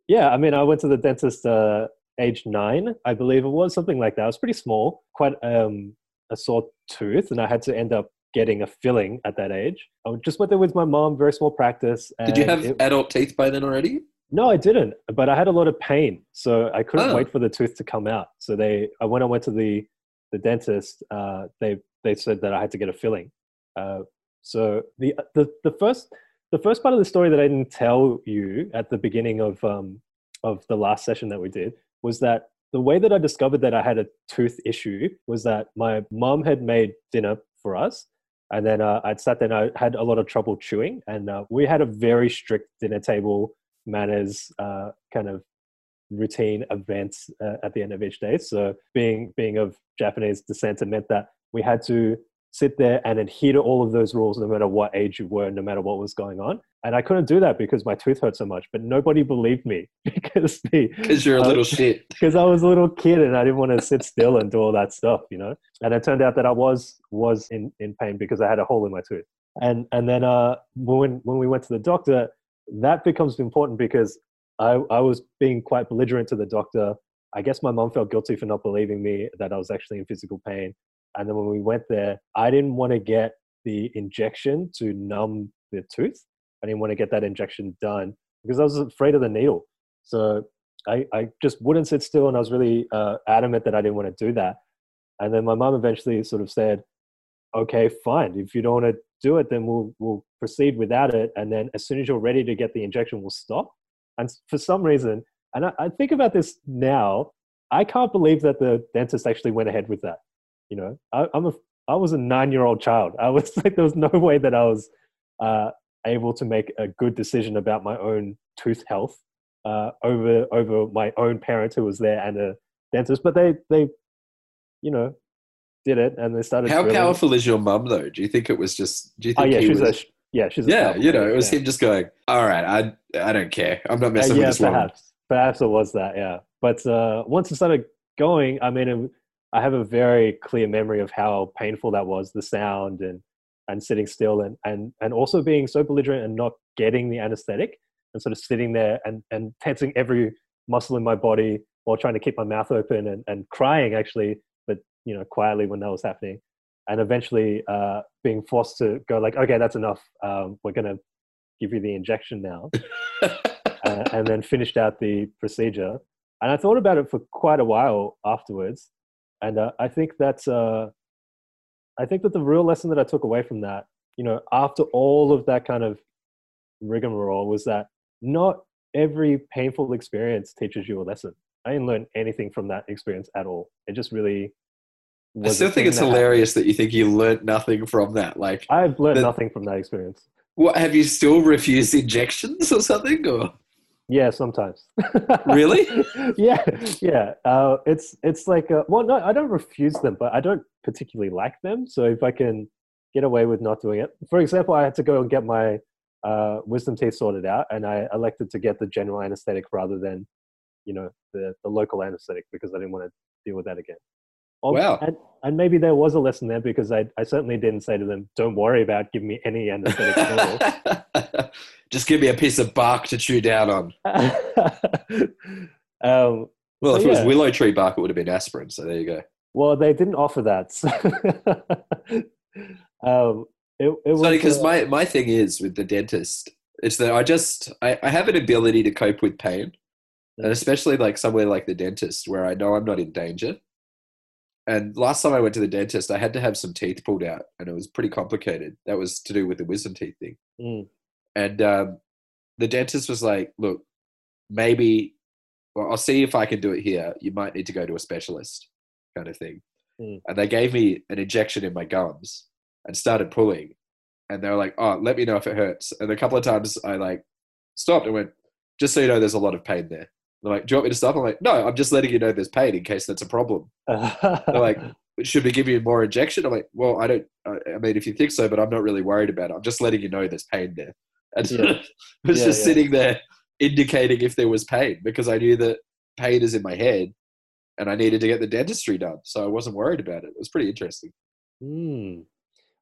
yeah, I mean, I went to the dentist uh, age nine, I believe it was something like that. It was pretty small, quite um, a sore tooth, and I had to end up getting a filling at that age. I just went there with my mom, very small practice. Did you have it, adult teeth by then already? no, I didn't, but I had a lot of pain, so I couldn't Oh. wait for the tooth to come out. So they, I when I went to the the dentist, uh, they they said that I had to get a filling. Uh, so the the the first the first part of the story that I didn't tell you at the beginning of um, of the last session that we did was that the way that I discovered that I had a tooth issue was that my mom had made dinner for us, and then uh, I'd sat there and I had a lot of trouble chewing, and uh, we had a very strict dinner table manners uh, kind of routine events uh, at the end of each day. So being being of Japanese descent, it meant that we had to sit there and adhere to all of those rules, no matter what age you were, no matter what was going on. And I couldn't do that because my tooth hurt so much. But nobody believed me because the Because you're a Uh, little shit. because I was a little kid and I didn't want to sit still and do all that stuff, you know. And it turned out that I was was in, in pain because I had a hole in my tooth. And and then uh, when when we went to the doctor, that becomes important because I I was being quite belligerent to the doctor. I guess my mom felt guilty for not believing me that I was actually in physical pain. And then when we went there, I didn't want to get the injection to numb the tooth. I didn't want to get that injection done because I was afraid of the needle. So I, I just wouldn't sit still and I was really uh, adamant that I didn't want to do that. And then my mom eventually sort of said, okay, fine. If you don't want to do it, then we'll, we'll proceed without it. And then as soon as you're ready to get the injection, we'll stop. And for some reason, and I, I think about this now, I can't believe that the dentist actually went ahead with that. You know, I, I'm a, I was a nine year old child. I was like, there was no way that I was uh, able to make a good decision about my own tooth health uh, over over my own parent who was there and a dentist. But they they, you know, did it and they started. How drilling. powerful is your mum, though? Do you think it was just? Do you think Oh think yeah, he she's was? a yeah she's a yeah, you know, it was yeah. him just going, "All right, I, I don't care. I'm not Uh, messing yeah, with this woman." perhaps perhaps it was that. Yeah, but uh, once it started going, I mean, it, I have a very clear memory of how painful that was, the sound and and sitting still and and and also being so belligerent and not getting the anesthetic and sort of sitting there and and tensing every muscle in my body while trying to keep my mouth open and, and crying actually but you know quietly when that was happening and eventually uh, being forced to go like okay that's enough um, we're going to give you the injection now uh, and then finished out the procedure. And I thought about it for quite a while afterwards. And uh, I think that's, uh, I think that the real lesson that I took away from that, you know, after all of that kind of rigmarole was that not every painful experience teaches you a lesson. I didn't learn anything from that experience at all. It just really. I still think it's that happened. hilarious that you think you learnt nothing from that. Like, I've learned that- nothing from that experience. what have you still refused injections or something? Or Yeah, sometimes. Really? yeah, yeah. Uh, it's it's like uh, well, no, I don't refuse them, but I don't particularly like them. So if I can get away with not doing it, for example, I had to go and get my uh, wisdom teeth sorted out, and I elected to get the general anesthetic rather than you know the the local anesthetic because I didn't want to deal with that again. Wow. And, and maybe there was a lesson there because I, I certainly didn't say to them, "Don't worry about giving me any anesthetic at all." just give me a piece of bark to chew down on. um, Well, So, if it was willow tree bark, it would have been aspirin. So there you go. well, they didn't offer that. So um, it, it was because uh, my my thing is with the dentist, it's that I just I, I have an ability to cope with pain, and especially like somewhere like the dentist where I know I'm not in danger. And last time I went to the dentist, I had to have some teeth pulled out, and it was pretty complicated. That was to do with the wisdom teeth thing. mm, And um, the dentist was like, "Look, maybe well, I'll see if I can do it here. You might need to go to a specialist, kind of thing." Mm. And they gave me an injection in my gums and started pulling. And they were like, "Oh, let me know if it hurts." And a couple of times I like stopped and went, "Just so you know, there's a lot of pain there." They're like, "Do you want me to stop?" I'm like, "No, I'm just letting you know there's pain in case that's a problem." They're like, should we give you more injection? I'm like, well, I don't. I mean, if you think so, but I'm not really worried about it. I'm just letting you know there's pain there. And Yeah. I was Yeah, just yeah. sitting there indicating if there was pain because I knew that pain is in my head, and I needed to get the dentistry done, so I wasn't worried about it. It was pretty interesting. Hmm.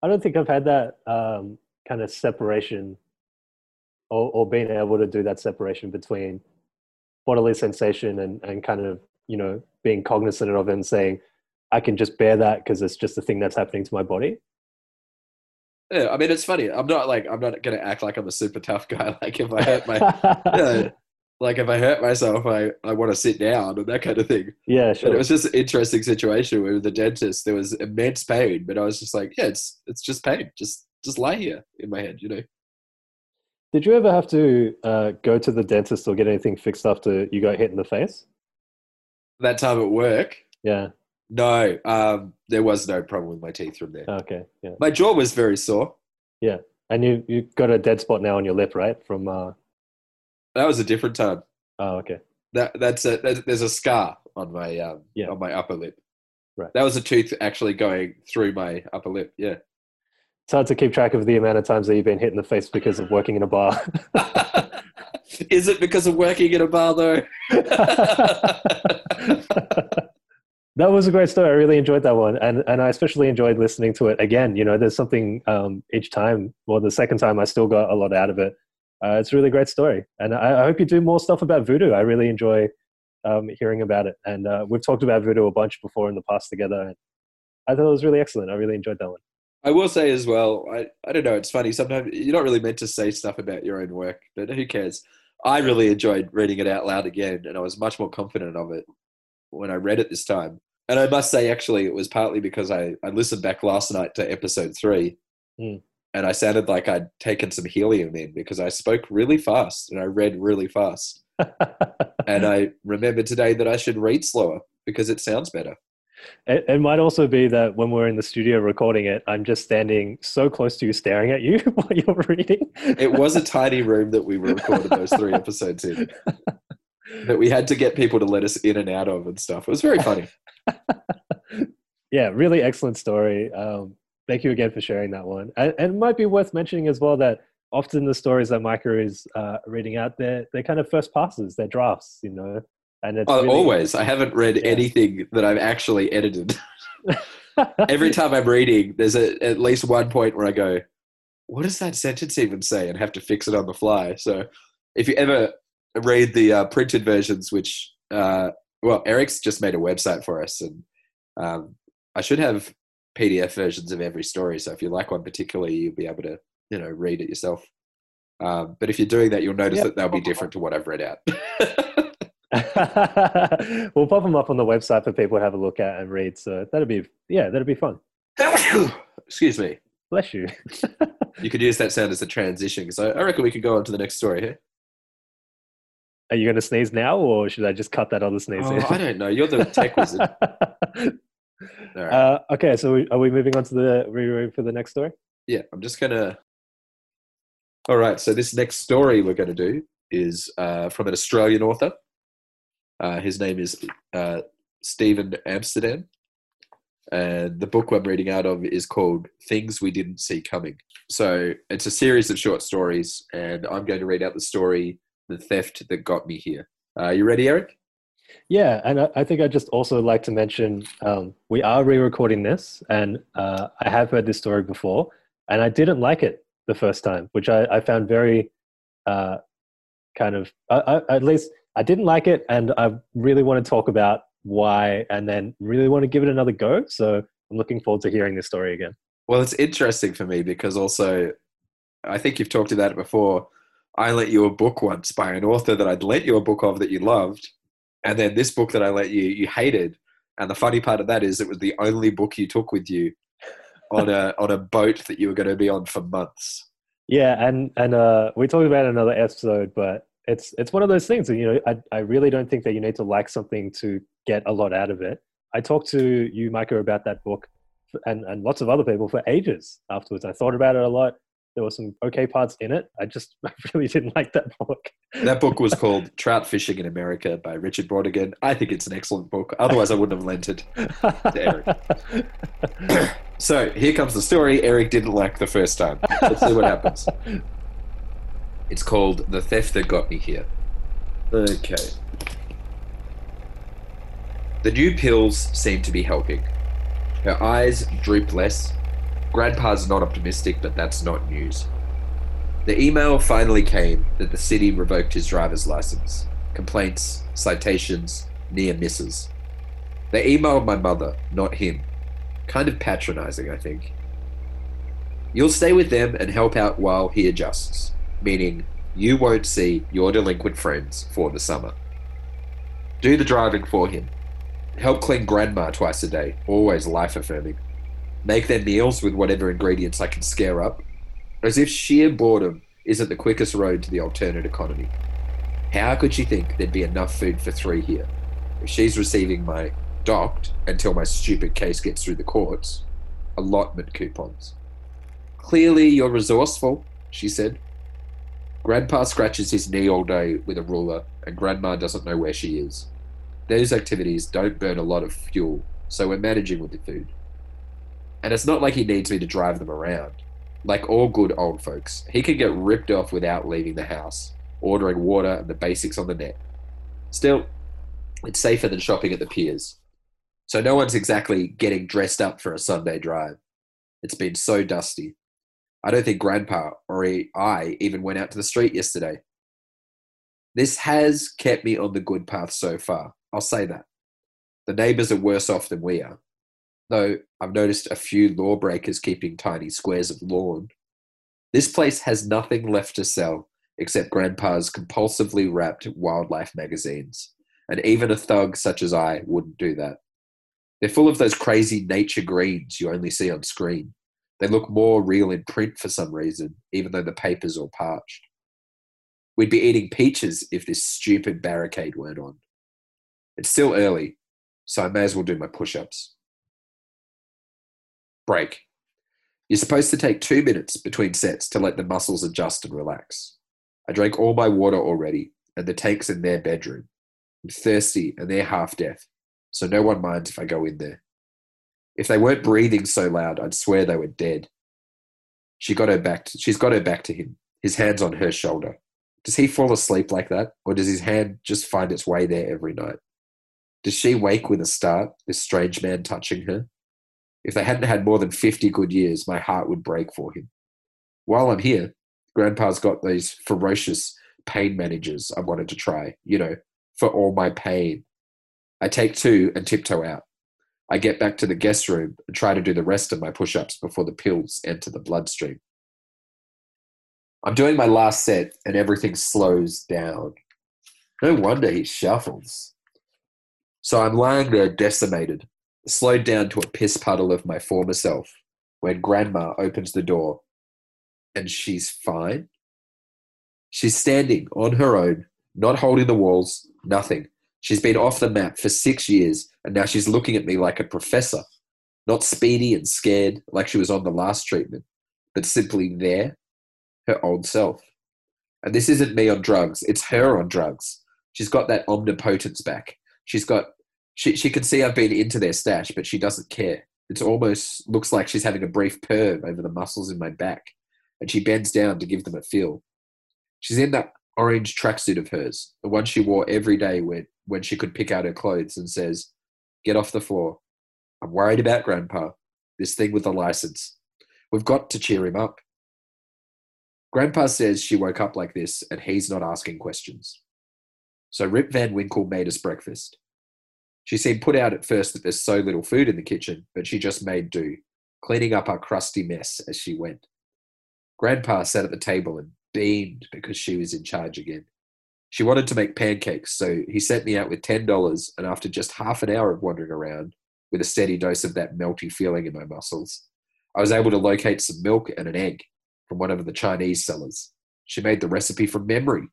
I don't think I've had that um, kind of separation or, or being able to do that separation between bodily sensation and, and kind of, you know, being cognizant of it and saying, I can just bear that because it's just the thing that's happening to my body. Yeah, I mean, it's funny. I'm not like I'm not gonna act like I'm a super tough guy. Like if I hurt my, you know, like if I hurt myself, I I want to sit down and that kind of thing. yeah, But sure. it was just an interesting situation where with the dentist there was immense pain, but I was just like, yeah, it's it's just pain. Just just lie here in my head, you know. Did you ever have to uh, go to the dentist or get anything fixed after you got hit in the face? That time at work, Yeah. no, um, there was no problem with my teeth from there. Okay. Yeah. My jaw was very sore. Yeah. And you you got a dead spot now on your lip, right? From uh. That was a different time. Oh, okay. That that's a that, there's a scar on my um Yeah. on my upper lip. Right. That was a tooth actually going through my upper lip. Yeah. It's hard to keep track of the amount of times that you've been hit in the face because of working in a bar. Is it because of working in a bar though? that was a great story. I really enjoyed that one, and and I especially enjoyed listening to it again. You know, there's something um, each time. Well, the second time I still got a lot out of it. Uh, it's a really great story, and I, I hope you do more stuff about voodoo. I really enjoy um, hearing about it, and uh, we've talked about voodoo a bunch before in the past together. I thought it was really excellent. I really enjoyed that one. I will say as well, I, I don't know, it's funny. Sometimes you're not really meant to say stuff about your own work, but who cares? I really enjoyed reading it out loud again, and I was much more confident of it when I read it this time. And I must say, actually, it was partly because I, I listened back last night to episode three, Mm. and I sounded like I'd taken some helium in because I spoke really fast and I read really fast. and I remembered today that I should read slower because it sounds better. It, it might also be that when we're in the studio recording it, I'm just standing so close to you, staring at you while you're reading. It was a tiny room that we recorded those three episodes in that we had to get people to let us in and out of and stuff. It was very funny. yeah, really excellent story. Um, thank you again for sharing that one. And, and it might be worth mentioning as well that often the stories that Micah is uh, reading out, they're, they're kind of first passes, they're drafts, you know. And it's Oh, really- always. I haven't read Yeah. anything that I've actually edited. Every time I'm reading, there's a, at least one point where I go, what does that sentence even say? And have to fix it on the fly. So if you ever read the uh, printed versions, which, uh, well, Eric's just made a website for us, and um, I should have PDF versions of every story. So if you like one particularly, you'll be able to, you know, read it yourself. Um, but if you're doing that, you'll notice Yeah. that they'll be different to what I've read out. we'll pop them up on the website for people to have a look at and read. So that'd be, yeah, that'd be fun. Excuse me. Bless you. You could use that sound as a transition. So I reckon we could go on to the next story here. Are you going to sneeze now, or should I just cut that other sneeze? Oh. I don't know. You're the tech wizard. All right. uh, okay, so we, are we moving on to the reread for the next story? yeah, I'm just gonna. All right. So this next story we're going to do is uh, from an Australian author. Uh, his name is uh, Steven Amsterdam, and the book I'm reading out of is called "Things We Didn't See Coming." So it's a series of short stories, and I'm going to read out the story "The Theft That Got Me Here." Uh, you ready, Eric? Yeah, and I, I think I'd just also like to mention um, we are re-recording this, and uh, I have heard this story before, and I didn't like it the first time, which I, I found very uh, kind of I, I, at least I didn't like it, and I really want to talk about why, and then really want to give it another go. So I'm looking forward to hearing this story again. Well, it's interesting for me because also, I think you've talked about it before. I lent you a book once by an author that I'd lent you a book of that you loved, and then this book that I lent you, you hated. And the funny part of that is, it was the only book you took with you on a on a boat that you were going to be on for months. Yeah, and and uh, we talked about it in another episode, but it's it's one of those things. You know, I I really don't think that you need to like something to get a lot out of it. I talked to you, Micah, about that book, and and lots of other people for ages afterwards. I thought about it a lot. There were some okay parts in it. I just I really didn't like that book. That book was called Trout Fishing in America by Richard Brautigan. I think it's an excellent book. Otherwise, I wouldn't have lent it. To Eric. so here comes the story Eric didn't like the first time. Let's see what happens. It's called The Theft That Got Me Here. Okay. The new pills seem to be helping. Her eyes droop less. Grandpa's not optimistic, but that's not news. The email finally came that the city revoked his driver's license. Complaints, citations, near misses. They emailed my mother, not him. Kind of patronizing, I think. You'll stay with them and help out while he adjusts, meaning you won't see your delinquent friends for the summer. Do the driving for him. Help clean grandma twice a day, always life affirming. Make their meals with whatever ingredients I can scare up, as if sheer boredom isn't the quickest road to the alternate economy. How could she think there'd be enough food for three here? If she's receiving my docked until my stupid case gets through the courts, allotment coupons. Clearly, you're resourceful, she said. Grandpa scratches his knee all day with a ruler, and Grandma doesn't know where she is. Those activities don't burn a lot of fuel, so we're managing with the food. And it's not like he needs me to drive them around. Like all good old folks, he can get ripped off without leaving the house, ordering water and the basics on the net. Still, it's safer than shopping at the piers. So no one's exactly getting dressed up for a Sunday drive. It's been so dusty. I don't think Grandpa or I even went out to the street yesterday. This has kept me on the good path so far. I'll say that. The neighbours are worse off than we are, though I've noticed a few lawbreakers keeping tiny squares of lawn. This place has nothing left to sell except Grandpa's compulsively wrapped wildlife magazines, and even a thug such as I wouldn't do that. They're full of those crazy nature greens you only see on screen. They look more real in print for some reason, even though the paper's all parched. We'd be eating peaches if this stupid barricade weren't on. It's still early, so I may as well do my push ups. Break. You're supposed to take two minutes between sets to let the muscles adjust and relax. I drank all my water already, and the tank's in their bedroom. I'm thirsty, and they're half deaf, so no one minds if I go in there. If they weren't breathing so loud, I'd swear they were dead. She got her back. To, she's got her back to him. His hand's on her shoulder. Does he fall asleep like that, or does his hand just find its way there every night? Does she wake with a start, this strange man touching her? If they hadn't had more than 50 good years, my heart would break for him. While I'm here, Grandpa's got these ferocious pain managers I wanted to try, you know, for all my pain. I take two and tiptoe out. I get back to the guest room and try to do the rest of my push ups before the pills enter the bloodstream. I'm doing my last set and everything slows down. No wonder he shuffles. So I'm lying there decimated, slowed down to a piss puddle of my former self when Grandma opens the door and she's fine. She's standing on her own, not holding the walls, nothing. She's been off the map for six years, and now she's looking at me like a professor, not speedy and scared like she was on the last treatment, but simply there, her old self. And this isn't me on drugs, it's her on drugs. She's got that omnipotence back. She's got, she, she can see I've been into their stash, but she doesn't care. It almost looks like she's having a brief perm over the muscles in my back, and she bends down to give them a feel. She's in that orange tracksuit of hers, the one she wore every day when, when she could pick out her clothes, and says, Get off the floor. I'm worried about Grandpa. This thing with the license. We've got to cheer him up. Grandpa says she woke up like this and he's not asking questions. So Rip Van Winkle made us breakfast. She seemed put out at first that there's so little food in the kitchen, but she just made do, cleaning up our crusty mess as she went. Grandpa sat at the table and beamed because she was in charge again. She wanted to make pancakes, so he sent me out with $10, and after just half an hour of wandering around, with a steady dose of that melty feeling in my muscles, I was able to locate some milk and an egg from one of the Chinese sellers. She made the recipe from memory.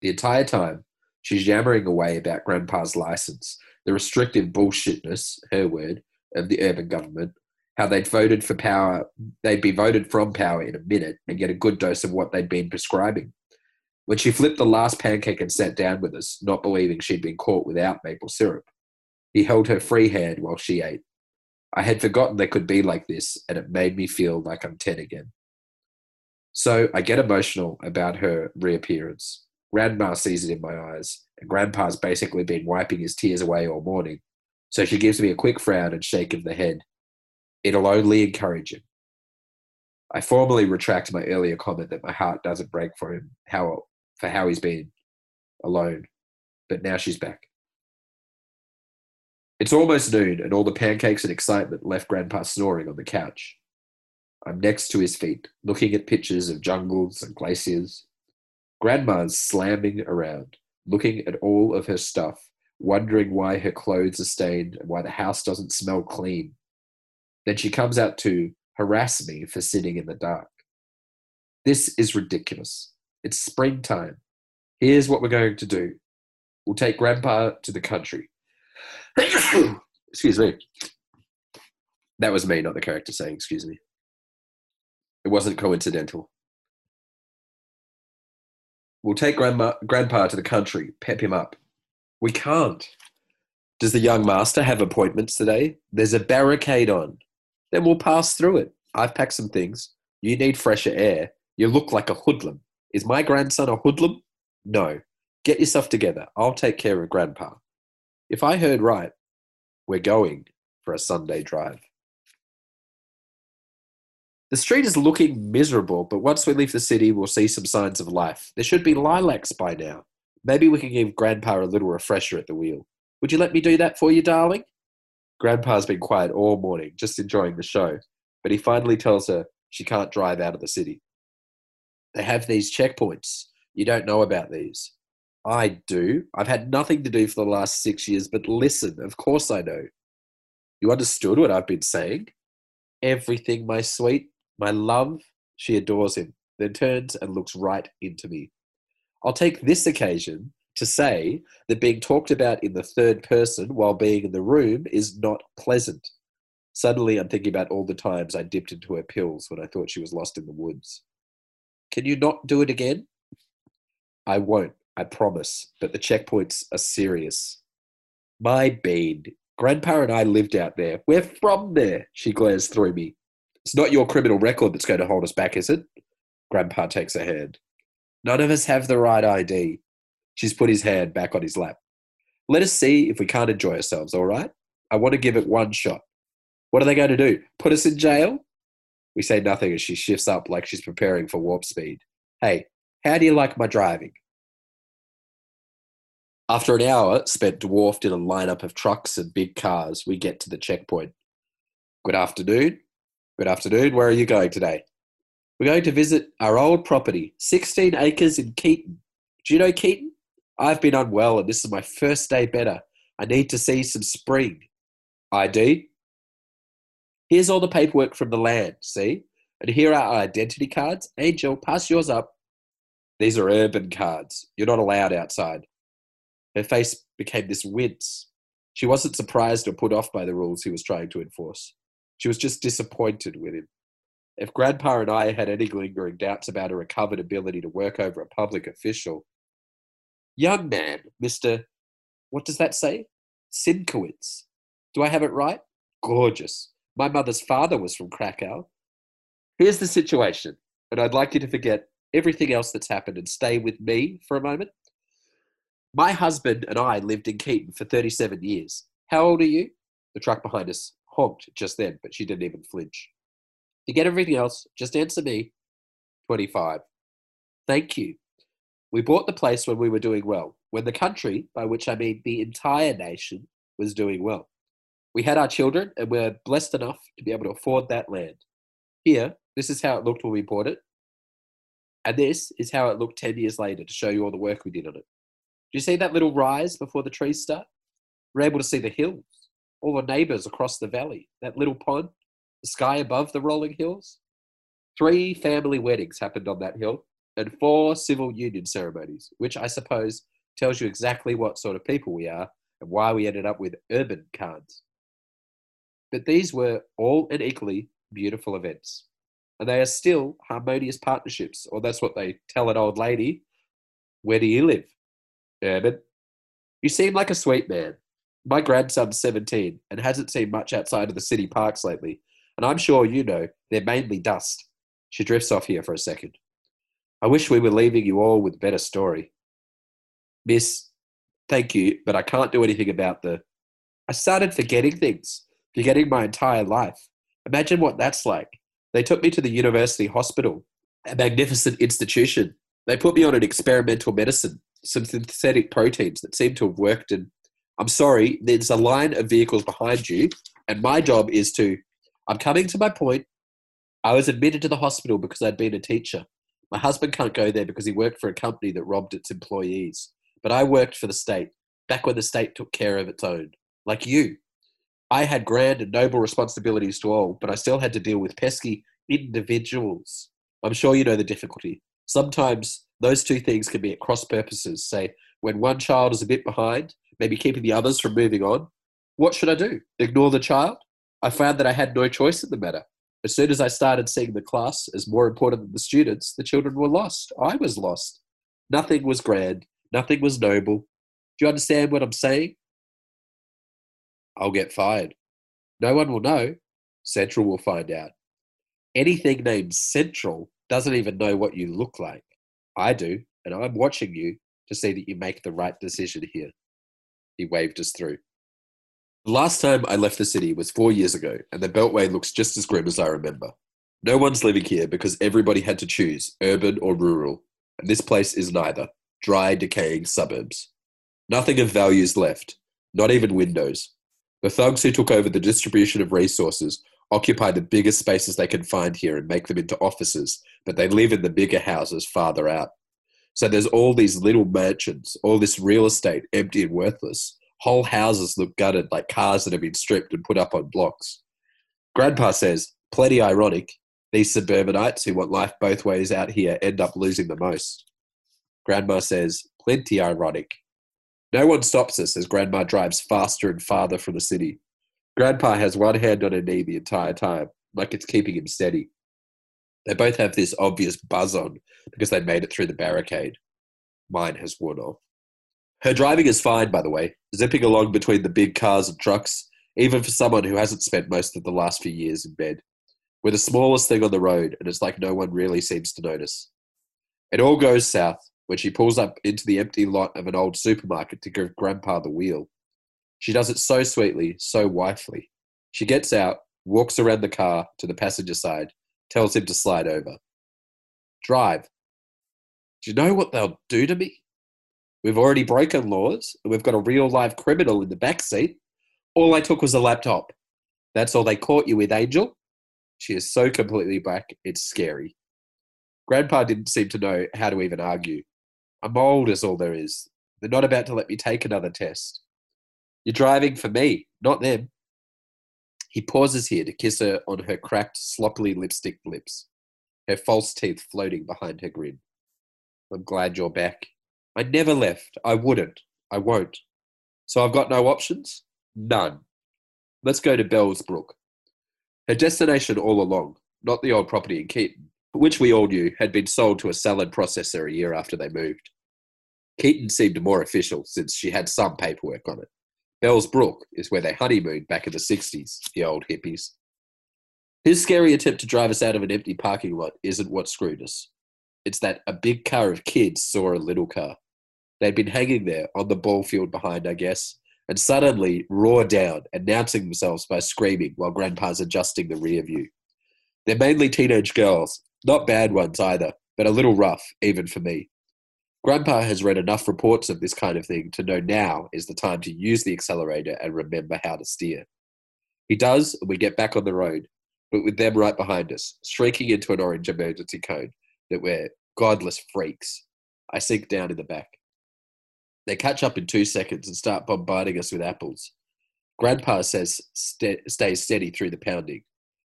The entire time, she's yammering away about Grandpa's license, the restrictive bullshitness, her word, of the urban government, how they'd voted for power, they'd be voted from power in a minute and get a good dose of what they'd been prescribing. When she flipped the last pancake and sat down with us, not believing she'd been caught without maple syrup, he held her free hand while she ate. I had forgotten they could be like this, and it made me feel like I'm 10 again. So I get emotional about her reappearance. Grandma sees it in my eyes, and Grandpa's basically been wiping his tears away all morning. So she gives me a quick frown and shake of the head. It'll only encourage him. I formally retract my earlier comment that my heart doesn't break for him, how for how he's been alone. But now she's back. It's almost noon, and all the pancakes and excitement left Grandpa snoring on the couch. I'm next to his feet, looking at pictures of jungles and glaciers. Grandma's slamming around, looking at all of her stuff, wondering why her clothes are stained and why the house doesn't smell clean. Then she comes out to harass me for sitting in the dark. This is ridiculous. It's springtime. Here's what we're going to do we'll take Grandpa to the country. excuse me. That was me, not the character saying, excuse me. It wasn't coincidental. We'll take grandma, Grandpa to the country, pep him up. We can't. Does the young master have appointments today? There's a barricade on. Then we'll pass through it. I've packed some things. You need fresher air. You look like a hoodlum. Is my grandson a hoodlum? No. Get yourself together. I'll take care of Grandpa. If I heard right, we're going for a Sunday drive. The street is looking miserable, but once we leave the city, we'll see some signs of life. There should be lilacs by now. Maybe we can give Grandpa a little refresher at the wheel. Would you let me do that for you, darling? Grandpa's been quiet all morning, just enjoying the show, but he finally tells her she can't drive out of the city. They have these checkpoints. You don't know about these. I do. I've had nothing to do for the last six years, but listen, of course I know. You understood what I've been saying? Everything, my sweet. My love, she adores him, then turns and looks right into me. I'll take this occasion to say that being talked about in the third person while being in the room is not pleasant. Suddenly, I'm thinking about all the times I dipped into her pills when I thought she was lost in the woods. Can you not do it again? I won't, I promise, but the checkpoints are serious. My bean. Grandpa and I lived out there. We're from there, she glares through me. It's not your criminal record that's going to hold us back, is it? Grandpa takes her hand. None of us have the right ID. She's put his hand back on his lap. Let us see if we can't enjoy ourselves, all right? I want to give it one shot. What are they going to do? Put us in jail? We say nothing as she shifts up like she's preparing for warp speed. Hey, how do you like my driving? After an hour spent dwarfed in a lineup of trucks and big cars, we get to the checkpoint. Good afternoon. Good afternoon. Where are you going today? We're going to visit our old property, 16 acres in Keaton. Do you know Keaton? I've been unwell and this is my first day better. I need to see some spring. ID? Here's all the paperwork from the land, see? And here are our identity cards. Angel, pass yours up. These are urban cards. You're not allowed outside. Her face became this wince. She wasn't surprised or put off by the rules he was trying to enforce. She was just disappointed with him. If Grandpa and I had any lingering doubts about her recovered ability to work over a public official, young man, Mr. What does that say? Simkowitz. Do I have it right? Gorgeous. My mother's father was from Krakow. Here's the situation, and I'd like you to forget everything else that's happened and stay with me for a moment. My husband and I lived in Keaton for 37 years. How old are you? The truck behind us honked just then, but she didn't even flinch. To get everything else, just answer me. 25. Thank you. We bought the place when we were doing well, when the country, by which I mean the entire nation, was doing well. We had our children and we're blessed enough to be able to afford that land. Here, this is how it looked when we bought it. And this is how it looked 10 years later to show you all the work we did on it. Do you see that little rise before the trees start? We're able to see the hills all the neighbors across the valley, that little pond, the sky above the rolling hills. Three family weddings happened on that hill, and four civil union ceremonies, which I suppose tells you exactly what sort of people we are and why we ended up with urban cards. But these were all and equally beautiful events, and they are still harmonious partnerships, or that's what they tell an old lady. Where do you live? Urban. You seem like a sweet man, my grandson's 17 and hasn't seen much outside of the city parks lately, and I'm sure you know they're mainly dust. She drifts off here for a second. I wish we were leaving you all with a better story. Miss, thank you, but I can't do anything about the. I started forgetting things, forgetting my entire life. Imagine what that's like. They took me to the university hospital, a magnificent institution. They put me on an experimental medicine, some synthetic proteins that seem to have worked and I'm sorry, there's a line of vehicles behind you, and my job is to. I'm coming to my point. I was admitted to the hospital because I'd been a teacher. My husband can't go there because he worked for a company that robbed its employees. But I worked for the state, back when the state took care of its own. Like you. I had grand and noble responsibilities to all, but I still had to deal with pesky individuals. I'm sure you know the difficulty. Sometimes those two things can be at cross purposes. Say, when one child is a bit behind, maybe keeping the others from moving on, what should I do? Ignore the child? I found that I had no choice in the matter. As soon as I started seeing the class as more important than the students, the children were lost. I was lost. Nothing was grand. Nothing was noble. Do you understand what I'm saying? I'll get fired. No one will know. Central will find out. Anything named Central doesn't even know what you look like. I do, and I'm watching you to see that you make the right decision here. He waved us through. The last time I left the city was four years ago, and the Beltway looks just as grim as I remember. No one's living here because everybody had to choose urban or rural, and this place is neither dry, decaying suburbs. Nothing of value is left, not even windows. The thugs who took over the distribution of resources occupy the biggest spaces they can find here and make them into offices, but they live in the bigger houses farther out. So there's all these little mansions, all this real estate empty and worthless, Whole houses look gutted like cars that have been stripped and put up on blocks. Grandpa says, plenty ironic, these suburbanites who want life both ways out here end up losing the most. Grandma says, plenty ironic. No one stops us as Grandma drives faster and farther from the city. Grandpa has one hand on her knee the entire time, like it's keeping him steady. They both have this obvious buzz on because they made it through the barricade. Mine has worn off. Her driving is fine, by the way, zipping along between the big cars and trucks, even for someone who hasn't spent most of the last few years in bed. We're the smallest thing on the road, and it's like no one really seems to notice. It all goes south when she pulls up into the empty lot of an old supermarket to give Grandpa the wheel. She does it so sweetly, so wifely. She gets out, walks around the car to the passenger side, tells him to slide over. Drive. Do you know what they'll do to me? We've already broken laws, and we've got a real live criminal in the back seat. All I took was a laptop. That's all they caught you with, Angel. She is so completely black, it's scary. Grandpa didn't seem to know how to even argue. I'm old, is all there is. They're not about to let me take another test. You're driving for me, not them. He pauses here to kiss her on her cracked, sloppily lipstick lips, her false teeth floating behind her grin. I'm glad you're back. I never left. I wouldn't. I won't. So I've got no options? None. Let's go to Bellsbrook. Her destination all along, not the old property in Keaton, which we all knew had been sold to a salad processor a year after they moved. Keaton seemed more official since she had some paperwork on it. Bell's Brook is where they honeymooned back in the 60s, the old hippies. His scary attempt to drive us out of an empty parking lot isn't what screwed us. It's that a big car of kids saw a little car. They'd been hanging there on the ball field behind, I guess, and suddenly roar down, announcing themselves by screaming while Grandpa's adjusting the rear view. They're mainly teenage girls, not bad ones either, but a little rough, even for me. Grandpa has read enough reports of this kind of thing to know now is the time to use the accelerator and remember how to steer. He does, and we get back on the road, but with them right behind us, shrieking into an orange emergency cone that we're godless freaks. I sink down in the back. They catch up in two seconds and start bombarding us with apples. Grandpa says st- stay steady through the pounding.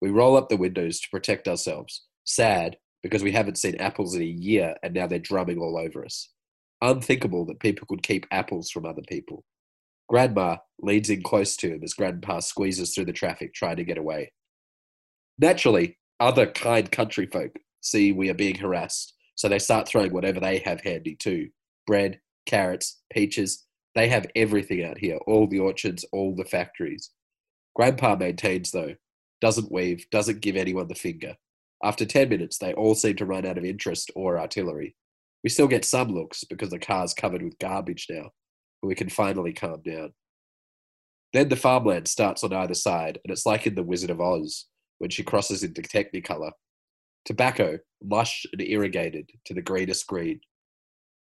We roll up the windows to protect ourselves, sad because we haven't seen apples in a year and now they're drumming all over us. Unthinkable that people could keep apples from other people. Grandma leans in close to him as Grandpa squeezes through the traffic trying to get away. Naturally, other kind country folk see we are being harassed, so they start throwing whatever they have handy too bread, carrots, peaches. They have everything out here, all the orchards, all the factories. Grandpa maintains, though, doesn't weave, doesn't give anyone the finger. After 10 minutes, they all seem to run out of interest or artillery. We still get some looks because the car's covered with garbage now, but we can finally calm down. Then the farmland starts on either side, and it's like in The Wizard of Oz when she crosses into Technicolor. Tobacco, lush and irrigated to the greenest green.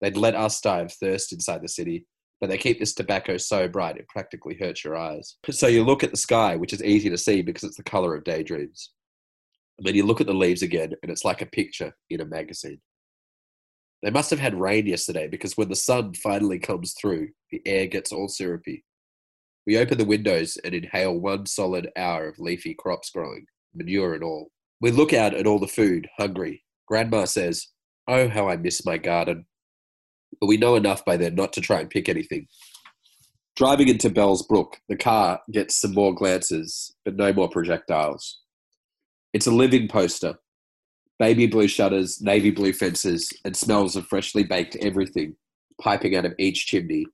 They'd let us die of thirst inside the city, but they keep this tobacco so bright it practically hurts your eyes. So you look at the sky, which is easy to see because it's the color of daydreams. Then you look at the leaves again, and it's like a picture in a magazine. They must have had rain yesterday because when the sun finally comes through, the air gets all syrupy. We open the windows and inhale one solid hour of leafy crops growing, manure and all. We look out at all the food, hungry. Grandma says, Oh, how I miss my garden. But we know enough by then not to try and pick anything. Driving into Bell's Brook, the car gets some more glances, but no more projectiles. It's a living poster. Baby blue shutters, navy blue fences, and smells of freshly baked everything piping out of each chimney.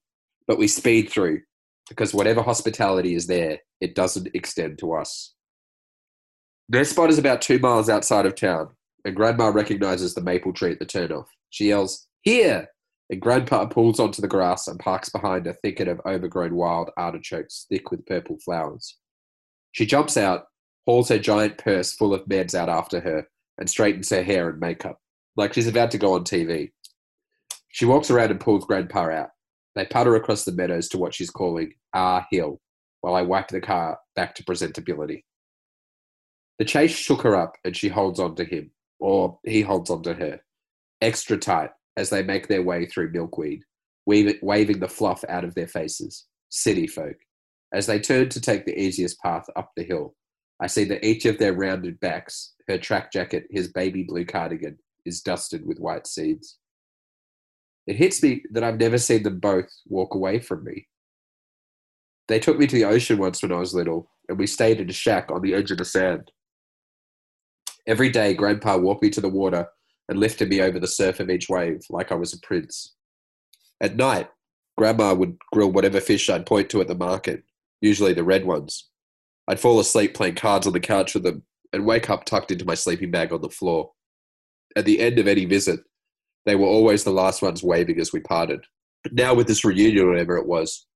But we speed through because whatever hospitality is there, it doesn't extend to us. Their spot is about two miles outside of town, and Grandma recognizes the maple tree at the turnoff. She yells, Here! And Grandpa pulls onto the grass and parks behind a thicket of overgrown wild artichokes thick with purple flowers. She jumps out, hauls her giant purse full of meds out after her, and straightens her hair and makeup, like she's about to go on TV. She walks around and pulls Grandpa out. They putter across the meadows to what she's calling Ah Hill, while I wipe the car back to presentability. The chase shook her up, and she holds on to him, or he holds on to her, extra tight as they make their way through milkweed, waving the fluff out of their faces. City folk. As they turn to take the easiest path up the hill, I see that each of their rounded backs, her track jacket, his baby blue cardigan, is dusted with white seeds. It hits me that I've never seen them both walk away from me. They took me to the ocean once when I was little, and we stayed in a shack on the edge of the sand. Every day, Grandpa walked me to the water and lifted me over the surf of each wave like I was a prince. At night, Grandma would grill whatever fish I'd point to at the market, usually the red ones. I'd fall asleep playing cards on the couch with them and wake up tucked into my sleeping bag on the floor. At the end of any visit, they were always the last ones waving as we parted. But now, with this reunion, or whatever it was,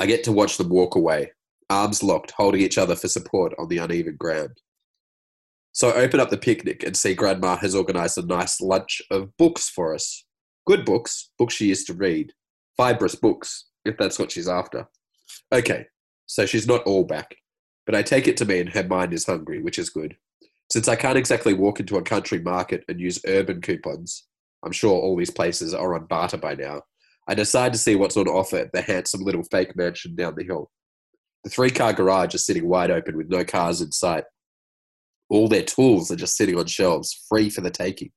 I get to watch them walk away, arms locked, holding each other for support on the uneven ground. So I open up the picnic and see Grandma has organised a nice lunch of books for us. Good books, books she used to read. Fibrous books, if that's what she's after. Okay, so she's not all back, but I take it to mean her mind is hungry, which is good. Since I can't exactly walk into a country market and use urban coupons, I'm sure all these places are on barter by now. I decide to see what's on offer at the handsome little fake mansion down the hill. The three car garage is sitting wide open with no cars in sight. All their tools are just sitting on shelves, free for the taking.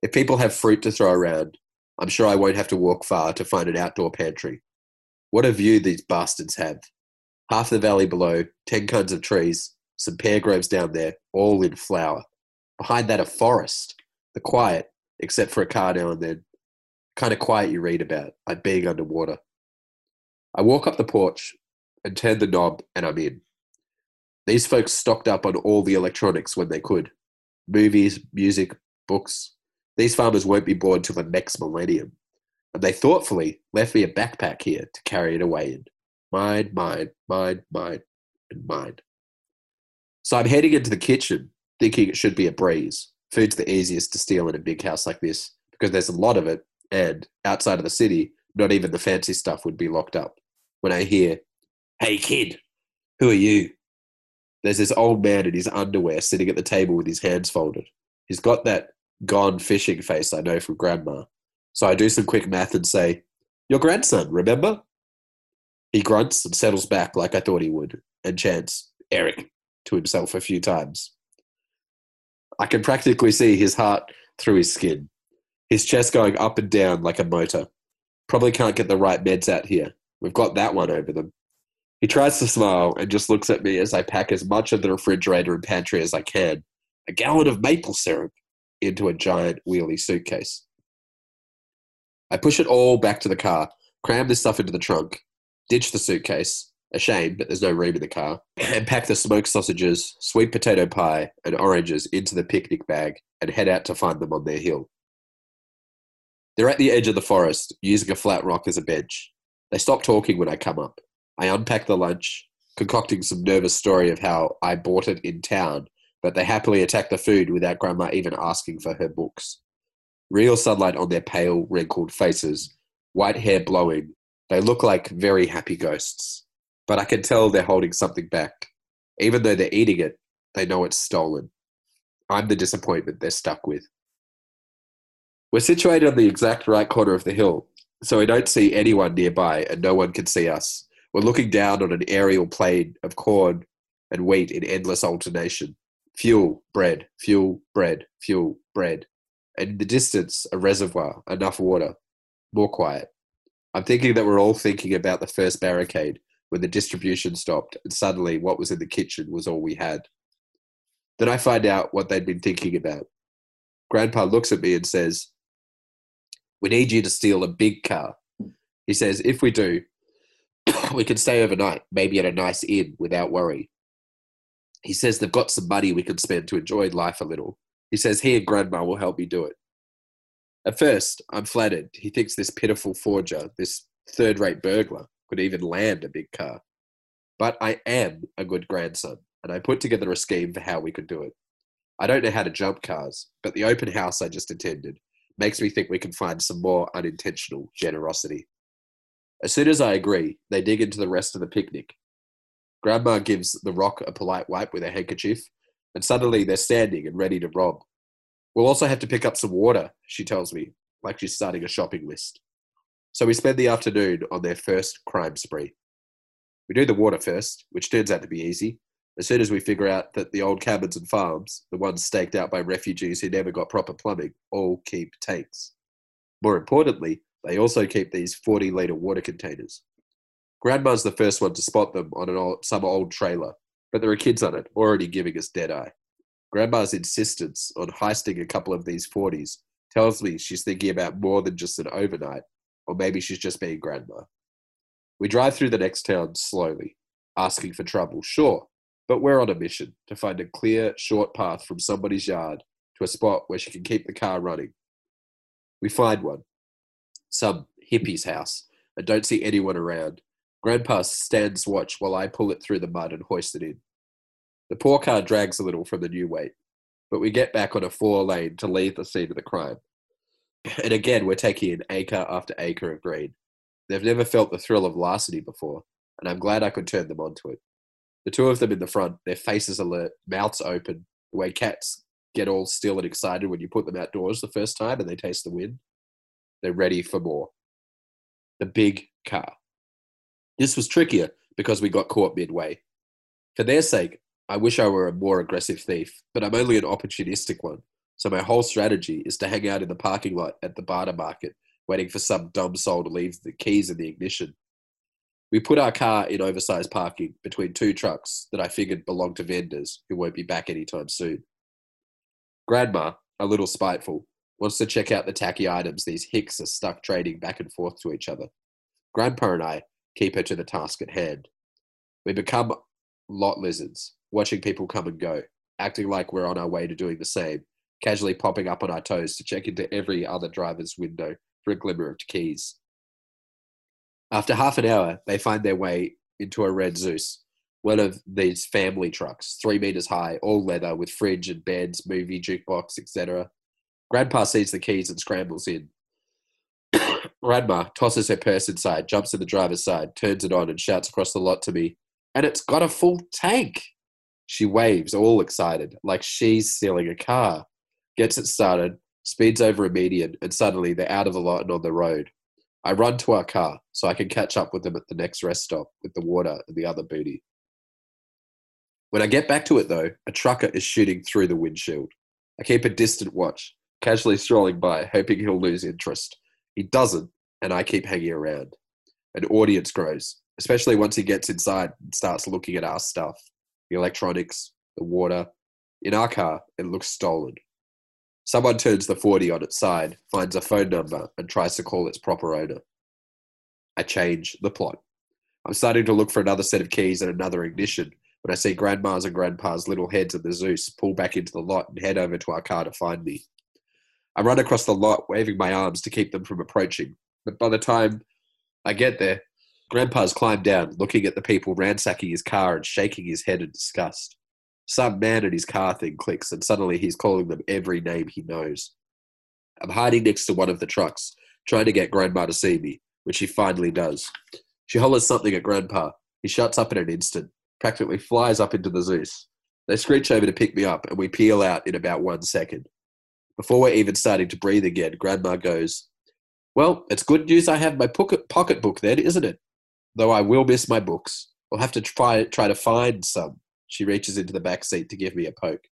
If people have fruit to throw around, I'm sure I won't have to walk far to find an outdoor pantry. What a view these bastards have. Half the valley below, ten kinds of trees, some pear groves down there, all in flower. Behind that, a forest. The quiet, except for a car now and then. Kind of quiet you read about, like being underwater. I walk up the porch and turn the knob, and I'm in. These folks stocked up on all the electronics when they could movies, music, books. These farmers won't be bored till the next millennium. And they thoughtfully left me a backpack here to carry it away in. Mine, mine, mine, mine, and mine. So I'm heading into the kitchen, thinking it should be a breeze. Food's the easiest to steal in a big house like this because there's a lot of it, and outside of the city, not even the fancy stuff would be locked up. When I hear, Hey kid, who are you? There's this old man in his underwear sitting at the table with his hands folded. He's got that gone fishing face I know from grandma. So I do some quick math and say, Your grandson, remember? He grunts and settles back like I thought he would, and chants, Eric, to himself a few times. I can practically see his heart through his skin, his chest going up and down like a motor. Probably can't get the right meds out here. We've got that one over them. He tries to smile and just looks at me as I pack as much of the refrigerator and pantry as I can, a gallon of maple syrup, into a giant wheelie suitcase. I push it all back to the car, cram this stuff into the trunk, ditch the suitcase, a shame, but there's no room in the car, and pack the smoked sausages, sweet potato pie, and oranges into the picnic bag and head out to find them on their hill. They're at the edge of the forest, using a flat rock as a bench. They stop talking when I come up. I unpack the lunch, concocting some nervous story of how I bought it in town, but they happily attack the food without Grandma even asking for her books. Real sunlight on their pale, wrinkled faces, white hair blowing, They look like very happy ghosts, but I can tell they're holding something back. Even though they're eating it, they know it's stolen. I'm the disappointment they're stuck with. We're situated on the exact right corner of the hill, so we don't see anyone nearby and no one can see us. We're looking down on an aerial plain of corn and wheat in endless alternation. Fuel, bread, fuel, bread, fuel, bread. And in the distance, a reservoir, enough water. More quiet. I'm thinking that we're all thinking about the first barricade when the distribution stopped and suddenly what was in the kitchen was all we had. Then I find out what they'd been thinking about. Grandpa looks at me and says, We need you to steal a big car. He says, If we do, we can stay overnight, maybe at a nice inn without worry. He says they've got some money we can spend to enjoy life a little. He says he and Grandma will help me do it. At first, I'm flattered. He thinks this pitiful forger, this third rate burglar, could even land a big car. But I am a good grandson, and I put together a scheme for how we could do it. I don't know how to jump cars, but the open house I just attended makes me think we can find some more unintentional generosity. As soon as I agree, they dig into the rest of the picnic. Grandma gives the rock a polite wipe with a handkerchief, and suddenly they're standing and ready to rob. We'll also have to pick up some water, she tells me, like she's starting a shopping list. So we spend the afternoon on their first crime spree. We do the water first, which turns out to be easy. As soon as we figure out that the old cabins and farms, the ones staked out by refugees who never got proper plumbing, all keep tanks. More importantly, they also keep these 40 litre water containers. Grandma's the first one to spot them on old, some old trailer, but there are kids on it, already giving us dead eye. Grandma's insistence on heisting a couple of these 40s tells me she's thinking about more than just an overnight, or maybe she's just being grandma. We drive through the next town slowly, asking for trouble, sure, but we're on a mission to find a clear, short path from somebody's yard to a spot where she can keep the car running. We find one, some hippie's house, and don't see anyone around. Grandpa stands watch while I pull it through the mud and hoist it in. The poor car drags a little from the new weight, but we get back on a four lane to leave the scene of the crime. And again, we're taking in acre after acre of green. They've never felt the thrill of larceny before, and I'm glad I could turn them onto it. The two of them in the front, their faces alert, mouths open, the way cats get all still and excited when you put them outdoors the first time and they taste the wind. They're ready for more. The big car. This was trickier because we got caught midway. For their sake, I wish I were a more aggressive thief, but I'm only an opportunistic one. So my whole strategy is to hang out in the parking lot at the barter market, waiting for some dumb soul to leave the keys in the ignition. We put our car in oversized parking between two trucks that I figured belonged to vendors who won't be back anytime soon. Grandma, a little spiteful, wants to check out the tacky items these hicks are stuck trading back and forth to each other. Grandpa and I keep her to the task at hand. We become lot lizards, watching people come and go, acting like we're on our way to doing the same, casually popping up on our toes to check into every other driver's window for a glimmer of keys. After half an hour, they find their way into a red Zeus, one of these family trucks, three meters high, all leather, with fridge and beds, movie, jukebox, etc. Grandpa sees the keys and scrambles in. Grandma tosses her purse inside, jumps to the driver's side, turns it on, and shouts across the lot to me, and it's got a full tank. She waves, all excited, like she's stealing a car. Gets it started, speeds over a median, and suddenly they're out of the lot and on the road. I run to our car so I can catch up with them at the next rest stop with the water and the other booty. When I get back to it, though, a trucker is shooting through the windshield. I keep a distant watch, casually strolling by, hoping he'll lose interest. He doesn't, and I keep hanging around. An audience grows, especially once he gets inside and starts looking at our stuff the electronics, the water. In our car, it looks stolen. Someone turns the 40 on its side, finds a phone number, and tries to call its proper owner. I change the plot. I'm starting to look for another set of keys and another ignition when I see Grandma's and Grandpa's little heads of the Zeus pull back into the lot and head over to our car to find me. I run across the lot, waving my arms to keep them from approaching. But by the time I get there, Grandpa's climbed down, looking at the people ransacking his car and shaking his head in disgust. Some man in his car thing clicks, and suddenly he's calling them every name he knows. I'm hiding next to one of the trucks, trying to get Grandma to see me, which she finally does. She hollers something at Grandpa. He shuts up in an instant, practically flies up into the Zeus. They screech over to pick me up, and we peel out in about one second. Before we're even starting to breathe again, Grandma goes, Well, it's good news I have my pocket pocketbook then, isn't it? Though I will miss my books. I'll have to try, try to find some. She reaches into the back seat to give me a poke.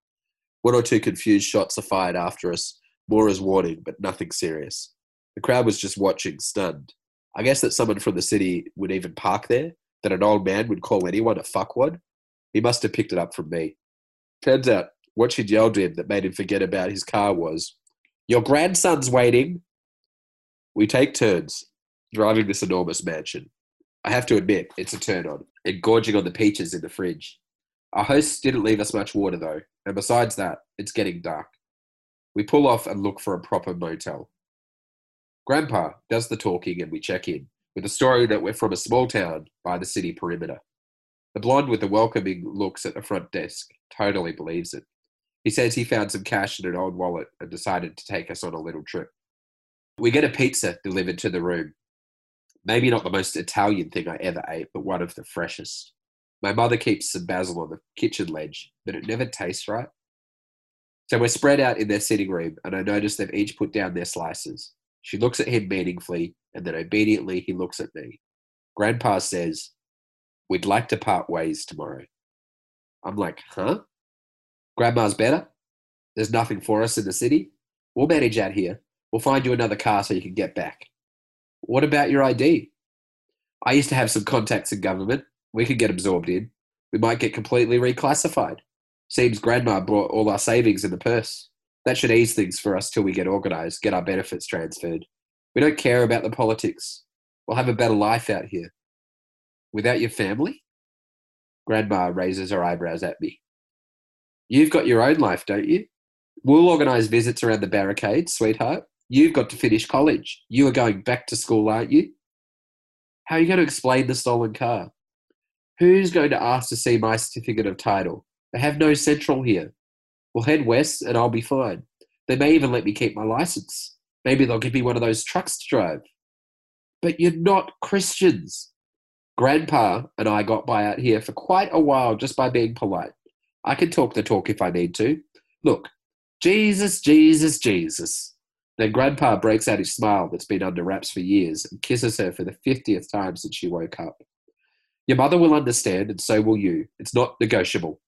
One or two confused shots are fired after us, more as warning, but nothing serious. The crowd was just watching, stunned. I guess that someone from the city would even park there, that an old man would call anyone a fuckwad. He must have picked it up from me. Turns out, what she'd yelled at him that made him forget about his car was, Your grandson's waiting. We take turns driving this enormous mansion. I have to admit, it's a turn on, and gorging on the peaches in the fridge. Our hosts didn't leave us much water though, and besides that, it's getting dark. We pull off and look for a proper motel. Grandpa does the talking and we check in, with a story that we're from a small town by the city perimeter. The blonde with the welcoming looks at the front desk totally believes it. He says he found some cash in an old wallet and decided to take us on a little trip. We get a pizza delivered to the room. Maybe not the most Italian thing I ever ate, but one of the freshest. My mother keeps some basil on the kitchen ledge, but it never tastes right. So we're spread out in their sitting room, and I notice they've each put down their slices. She looks at him meaningfully, and then obediently he looks at me. Grandpa says, We'd like to part ways tomorrow. I'm like, Huh? Grandma's better? There's nothing for us in the city? We'll manage out here. We'll find you another car so you can get back. What about your ID? I used to have some contacts in government. We could get absorbed in. We might get completely reclassified. Seems Grandma brought all our savings in the purse. That should ease things for us till we get organised, get our benefits transferred. We don't care about the politics. We'll have a better life out here. Without your family? Grandma raises her eyebrows at me. You've got your own life, don't you? We'll organise visits around the barricades, sweetheart. You've got to finish college. You are going back to school, aren't you? How are you going to explain the stolen car? Who's going to ask to see my certificate of title? They have no central here. We'll head west and I'll be fine. They may even let me keep my license. Maybe they'll give me one of those trucks to drive. But you're not Christians. Grandpa and I got by out here for quite a while just by being polite. I can talk the talk if I need to. Look, Jesus, Jesus, Jesus. Then Grandpa breaks out his smile that's been under wraps for years and kisses her for the 50th time since she woke up. Your mother will understand, and so will you. It's not negotiable.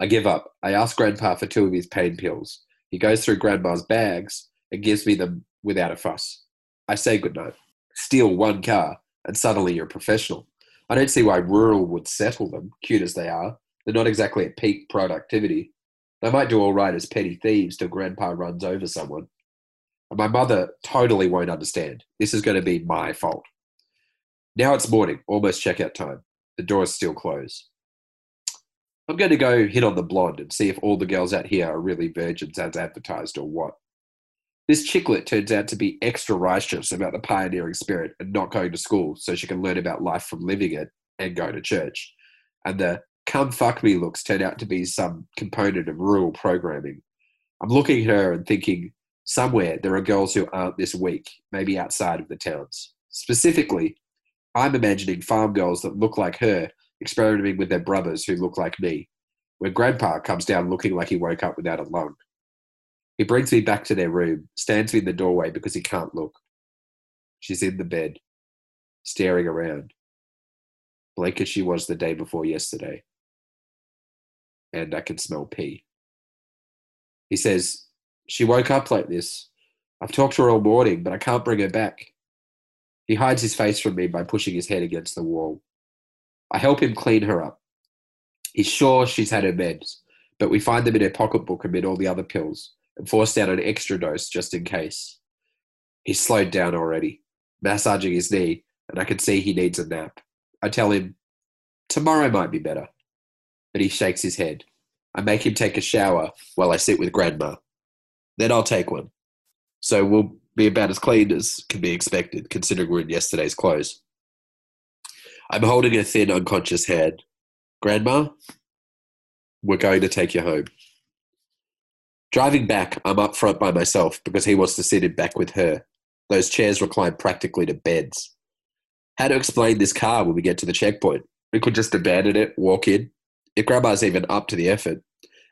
I give up. I ask Grandpa for two of his pain pills. He goes through Grandma's bags and gives me them without a fuss. I say goodnight. Steal one car, and suddenly you're a professional. I don't see why rural would settle them, cute as they are. They're not exactly at peak productivity. They might do all right as petty thieves till Grandpa runs over someone. And my mother totally won't understand. This is going to be my fault. Now it's morning, almost checkout time. The door's still closed. I'm going to go hit on the blonde and see if all the girls out here are really virgins as advertised or what. This chicklet turns out to be extra righteous about the pioneering spirit and not going to school so she can learn about life from living it and go to church. And the come fuck me looks turn out to be some component of rural programming. I'm looking at her and thinking, somewhere there are girls who aren't this weak, maybe outside of the towns. Specifically, I'm imagining farm girls that look like her experimenting with their brothers who look like me, where Grandpa comes down looking like he woke up without a lung. He brings me back to their room, stands me in the doorway because he can't look. She's in the bed, staring around, blank as she was the day before yesterday. And I can smell pee. He says, She woke up like this. I've talked to her all morning, but I can't bring her back. He hides his face from me by pushing his head against the wall. I help him clean her up. He's sure she's had her meds, but we find them in her pocketbook amid all the other pills and force down an extra dose just in case. He's slowed down already, massaging his knee, and I can see he needs a nap. I tell him, tomorrow might be better. But he shakes his head. I make him take a shower while I sit with Grandma. Then I'll take one. So we'll be about as clean as can be expected, considering we're in yesterday's clothes. I'm holding a thin, unconscious hand. Grandma, we're going to take you home. Driving back, I'm up front by myself because he wants to sit in back with her. Those chairs recline practically to beds. How to explain this car when we get to the checkpoint? We could just abandon it, walk in. If Grandma's even up to the effort,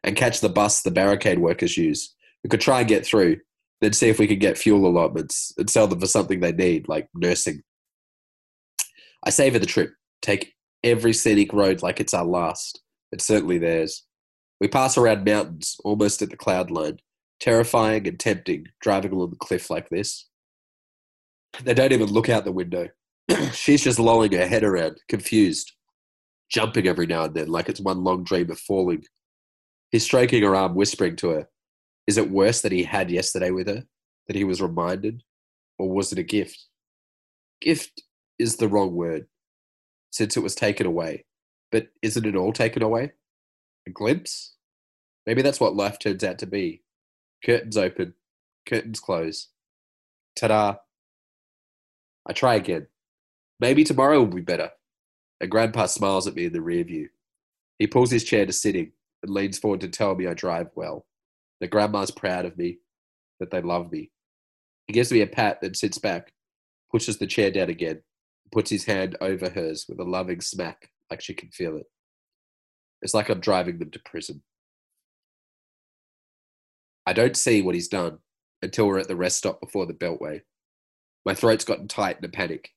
and catch the bus the barricade workers use. We could try and get through, then see if we could get fuel allotments and sell them for something they need, like nursing. I savour the trip, take every scenic road like it's our last. It's certainly theirs. We pass around mountains, almost at the cloud line. Terrifying and tempting, driving along the cliff like this. They don't even look out the window. She's just lolling her head around, confused, jumping every now and then like it's one long dream of falling. He's stroking her arm, whispering to her, Is it worse that he had yesterday with her? That he was reminded? Or was it a gift? Gift is the wrong word, since it was taken away. But isn't it all taken away? A glimpse? Maybe that's what life turns out to be. Curtains open, curtains close. Ta da! I try again. Maybe tomorrow will be better. And Grandpa smiles at me in the rear view. He pulls his chair to sitting and leans forward to tell me I drive well. That Grandma's proud of me, that they love me. He gives me a pat, then sits back, pushes the chair down again, puts his hand over hers with a loving smack, like she can feel it. It's like I'm driving them to prison. I don't see what he's done until we're at the rest stop before the Beltway. My throat's gotten tight in a panic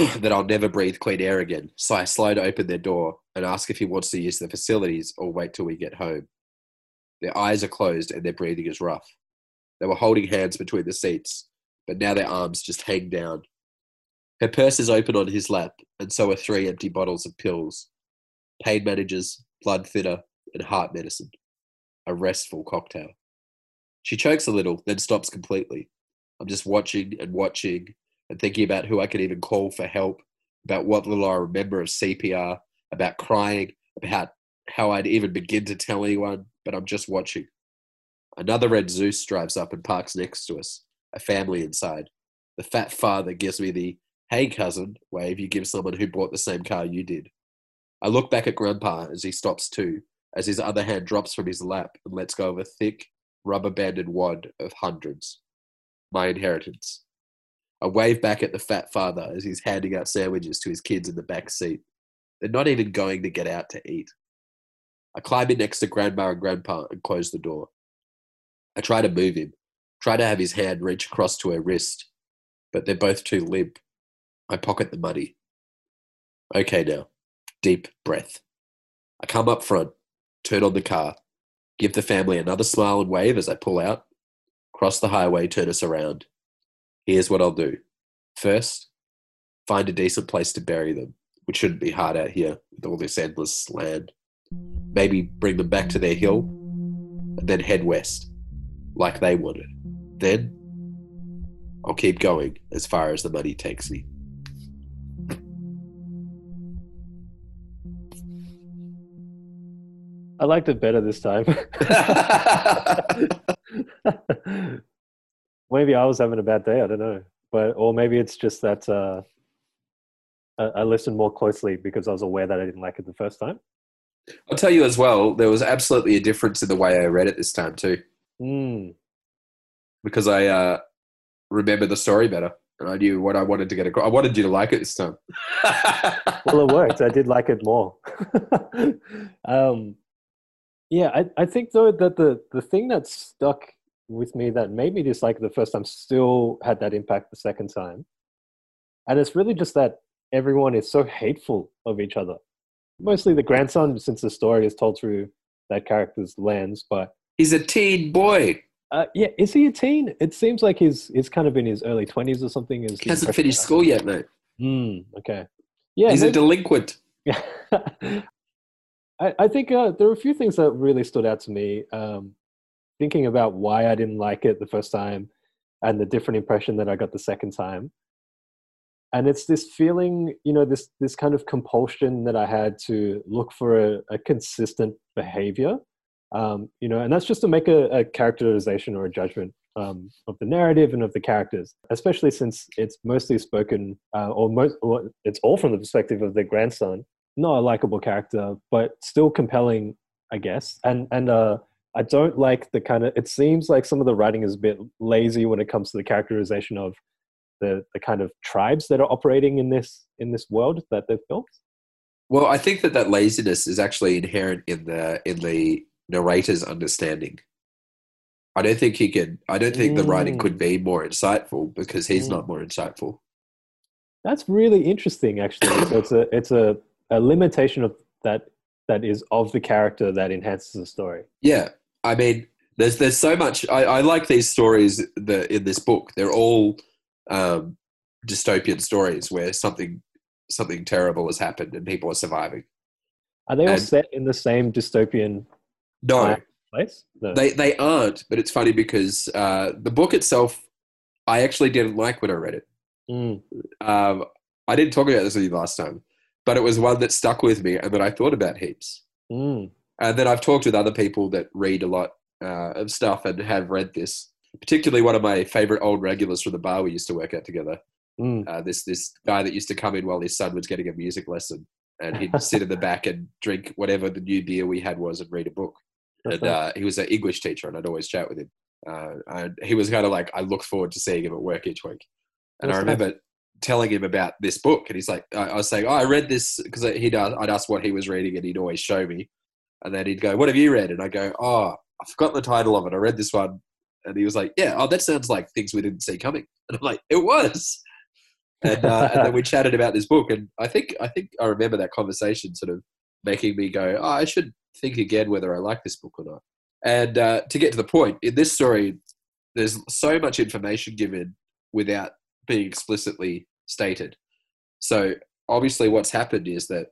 that I'll never breathe clean air again, so I slow to open their door and ask if he wants to use the facilities or wait till we get home. Their eyes are closed and their breathing is rough. They were holding hands between the seats, but now their arms just hang down. Her purse is open on his lap, and so are three empty bottles of pills pain managers, blood thinner, and heart medicine. A restful cocktail. She chokes a little, then stops completely. I'm just watching and watching and thinking about who I could even call for help, about what little I remember of CPR, about crying, about how I'd even begin to tell anyone, but I'm just watching. Another red Zeus drives up and parks next to us, a family inside. The fat father gives me the hey cousin wave you give someone who bought the same car you did. I look back at Grandpa as he stops too, as his other hand drops from his lap and lets go of a thick, rubber banded wad of hundreds. My inheritance. I wave back at the fat father as he's handing out sandwiches to his kids in the back seat. They're not even going to get out to eat. I climb in next to Grandma and Grandpa and close the door. I try to move him, try to have his hand reach across to her wrist, but they're both too limp. I pocket the money. Okay, now, deep breath. I come up front, turn on the car, give the family another smile and wave as I pull out, cross the highway, turn us around. Here's what I'll do. First, find a decent place to bury them, which shouldn't be hard out here with all this endless land. Maybe bring them back to their hill, and then head west, like they wanted. Then, I'll keep going as far as the money takes me. I liked it better this time. maybe I was having a bad day. I don't know, but or maybe it's just that uh, I, I listened more closely because I was aware that I didn't like it the first time. I'll tell you as well. There was absolutely a difference in the way I read it this time too, Mm. because I uh, remember the story better, and I knew what I wanted to get across. I wanted you to like it this time. Well, it worked. I did like it more. um, yeah, I, I think though that the the thing that stuck with me that made me dislike it the first time still had that impact the second time, and it's really just that everyone is so hateful of each other. Mostly the grandson, since the story is told through that character's lens, but He's a teen boy. Uh, yeah, is he a teen? It seems like he's he's kind of in his early twenties or something. Is He hasn't finished school yet, mate. Mm, okay. Yeah, He's a delinquent. I, I think uh, there are a few things that really stood out to me. Um, thinking about why I didn't like it the first time, and the different impression that I got the second time. And it's this feeling, you know, this this kind of compulsion that I had to look for a, a consistent behavior um, you know, and that's just to make a, a characterization or a judgment um, of the narrative and of the characters, especially since it's mostly spoken uh, or, most, or it's all from the perspective of the grandson. Not a likable character, but still compelling, I guess, and and uh, I don't like the kind of. It seems like some of the writing is a bit lazy when it comes to the characterization of the the kind of tribes that are operating in this in this world that they've built. Well, I think that that laziness is actually inherent in the in the narrator's understanding. I don't think he can. I don't think the writing Mm. could be more insightful because he's Mm. not more insightful. That's really interesting, actually. So it's a it's a, a limitation of that that is of the character that enhances the story. Yeah, I mean, there's there's so much. I, I like these stories that in this book. They're all um, dystopian stories where something something terrible has happened and people are surviving. Are they all And- set in the same dystopian No, place? No. they they aren't. But it's funny because uh, the book itself, I actually didn't like when I read it. Mm, Um, I didn't talk about this with you last time, but it was one that stuck with me and that I thought about heaps. mm, And then I've talked with other people that read a lot uh, of stuff and have read this. Particularly one of my favorite old regulars from the bar we used to work at together. mm. Uh, this this guy that used to come in while his son was getting a music lesson, and he'd sit in the back and drink whatever the new beer we had was and read a book. And uh, he was an English teacher, and I'd always chat with him. Uh, and he was kind of like, I look forward to seeing him at work each week. And I That's nice. remember telling him about this book, and he's like, I, I was saying, oh, I read this because he'd uh, I'd ask what he was reading, and he'd always show me, and then he'd go, "What have you read?" And I go, "Oh, I forgot the title of it. I read this one." And he was like, "Yeah, oh, that sounds like things we didn't see coming." And I'm like, "It was." And, uh, and then we chatted about this book, and I think I think I remember that conversation sort of making me go, oh, "I should think again whether I like this book or not." And uh, to get to the point, in this story, there's so much information given without being explicitly stated. So obviously, what's happened is that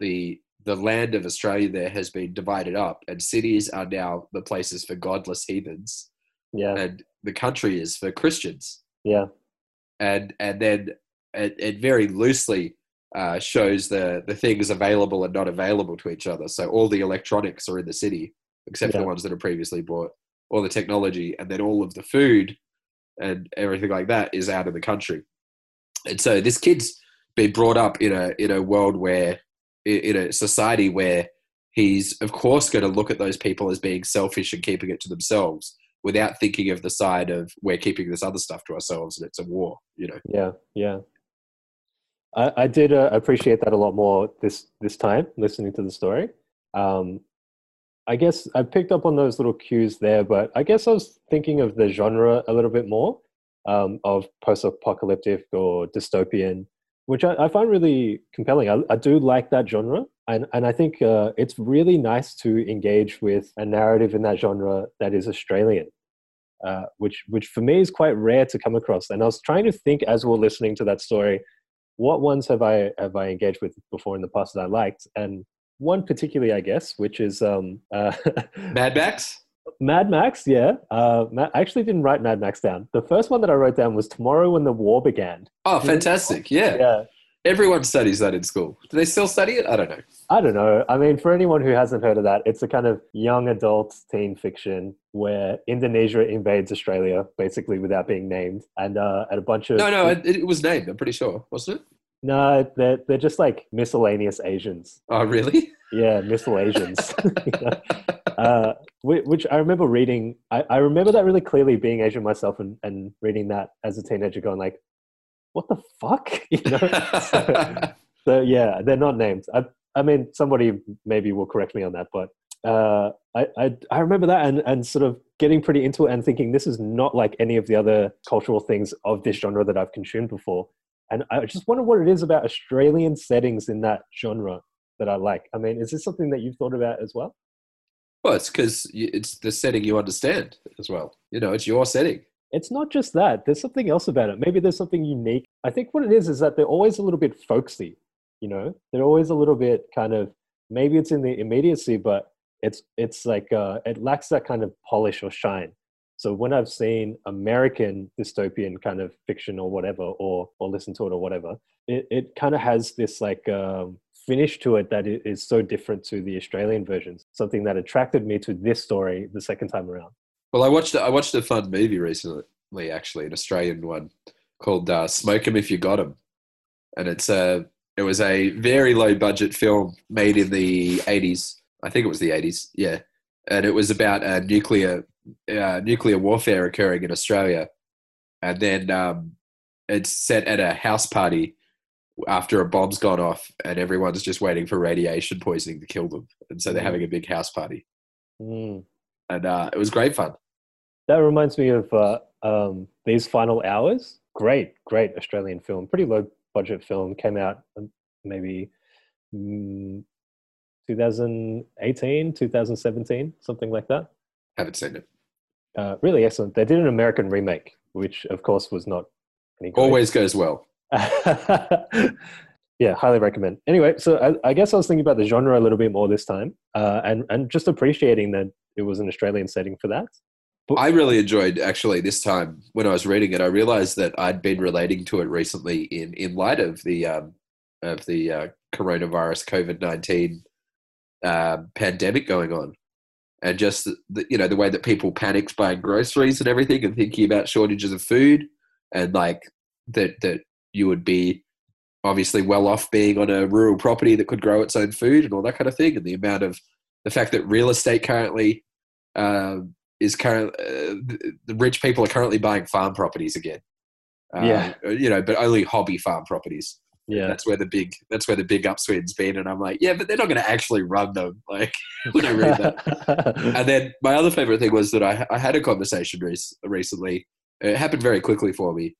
the the land of Australia there has been divided up, and cities are now the places for godless heathens, Yeah, and the country is for Christians. yeah, And and then it, it very loosely uh, shows the the things available and not available to each other. So all the electronics are in the city, except Yeah. the ones that are previously bought. All the technology, and then all of the food and everything like that is out of the country. And so this kid's been brought up in a in a world where in a society where he's of course going to look at those people as being selfish and keeping it to themselves without thinking of the side of we're keeping this other stuff to ourselves and it's a war you know yeah, yeah. I, I did uh, appreciate that a lot more this this time listening to the story. Um, I guess I picked up on those little cues there, but I guess I was thinking of the genre a little bit more um, of post-apocalyptic or dystopian, which I, I find really compelling. I, I do like that genre, and and I think uh, it's really nice to engage with a narrative in that genre that is Australian. Uh, which, which for me is quite rare to come across. And I was trying to think as we we're listening to that story, what ones have I have I engaged with before in the past that I liked? And one particularly, I guess, which is um, uh, mad max Mad Max. Yeah, uh, I actually didn't write Mad Max down. The first one that I wrote down was Tomorrow When the War Began. oh fantastic yeah. Yeah, everyone studies that in school do they still study it i don't know I don't know. I mean, for anyone who hasn't heard of that, it's a kind of young adult teen fiction where Indonesia invades Australia, basically without being named, and uh, and a bunch of no no it, it was named i'm pretty sure wasn't it no, they're they're just like miscellaneous Asians. oh really Yeah, Asians. uh, which I remember reading. I, I remember that really clearly being Asian myself and, and reading that as a teenager, going like, "What the fuck?" You know. so, so, yeah, they're not named. I I mean, somebody maybe will correct me on that, but uh, I, I I remember that and and sort of getting pretty into it and thinking this is not like any of the other cultural things of this genre that I've consumed before. And I just wonder what it is about Australian settings in that genre that I like. I mean, is this something that you've thought about as well? Well it's because it's the setting you understand as well you know it's your setting It's not just that. There's something else about it. Maybe there's something unique. I think what it is is that they're always a little bit folksy. You know, they're always a little bit kind of maybe it's in the immediacy, but it's it's like uh, it lacks that kind of polish or shine. So when I've seen American dystopian kind of fiction or whatever, or or listen to it or whatever, it, it kind of has this like um, finish to it that is so different to the Australian versions. Something that attracted me to this story the second time around. Well, I watched I watched a fun movie recently, actually, an Australian one called uh, "Smoke 'Em If You Got 'Em," and it's a it was a very low budget film made in the eighties. I think it was the eighties. Yeah, and it was about a nuclear uh, nuclear warfare occurring in Australia, and then um, it's set at a house party after a bomb's gone off, and everyone's just waiting for radiation poisoning to kill them, and so they're Mm. having a big house party, Mm. and uh, it was great fun. That reminds me of uh, um, these final hours. Great, great Australian film. Pretty low budget film. Came out um, maybe mm, 2018, 2017, something like that. Haven't seen it. Uh, really excellent. They did an American remake, which of course was not. Always goes well. yeah, highly recommend. Anyway, so I, I guess I was thinking about the genre a little bit more this time, uh, and and just appreciating that it was an Australian setting for that. I really enjoyed actually this time when I was reading it. I realized that I'd been relating to it recently in in light of the um, of the uh, coronavirus COVID nineteen uh, pandemic going on, and just the, you know the way that people panicked buying groceries and everything, and thinking about shortages of food, and like that that you would be obviously well off being on a rural property that could grow its own food and all that kind of thing, and the amount of the fact that real estate currently. Um, is current uh, the- rich people are currently buying farm properties again. Uh, Yeah. you know, but only hobby farm properties. Yeah, That's where the big that's where the big upswing's been, and I'm like, yeah, but they're not going to actually run them. Like when I read that, and then my other favorite thing was that I, I had a conversation rec- recently. It happened very quickly for me,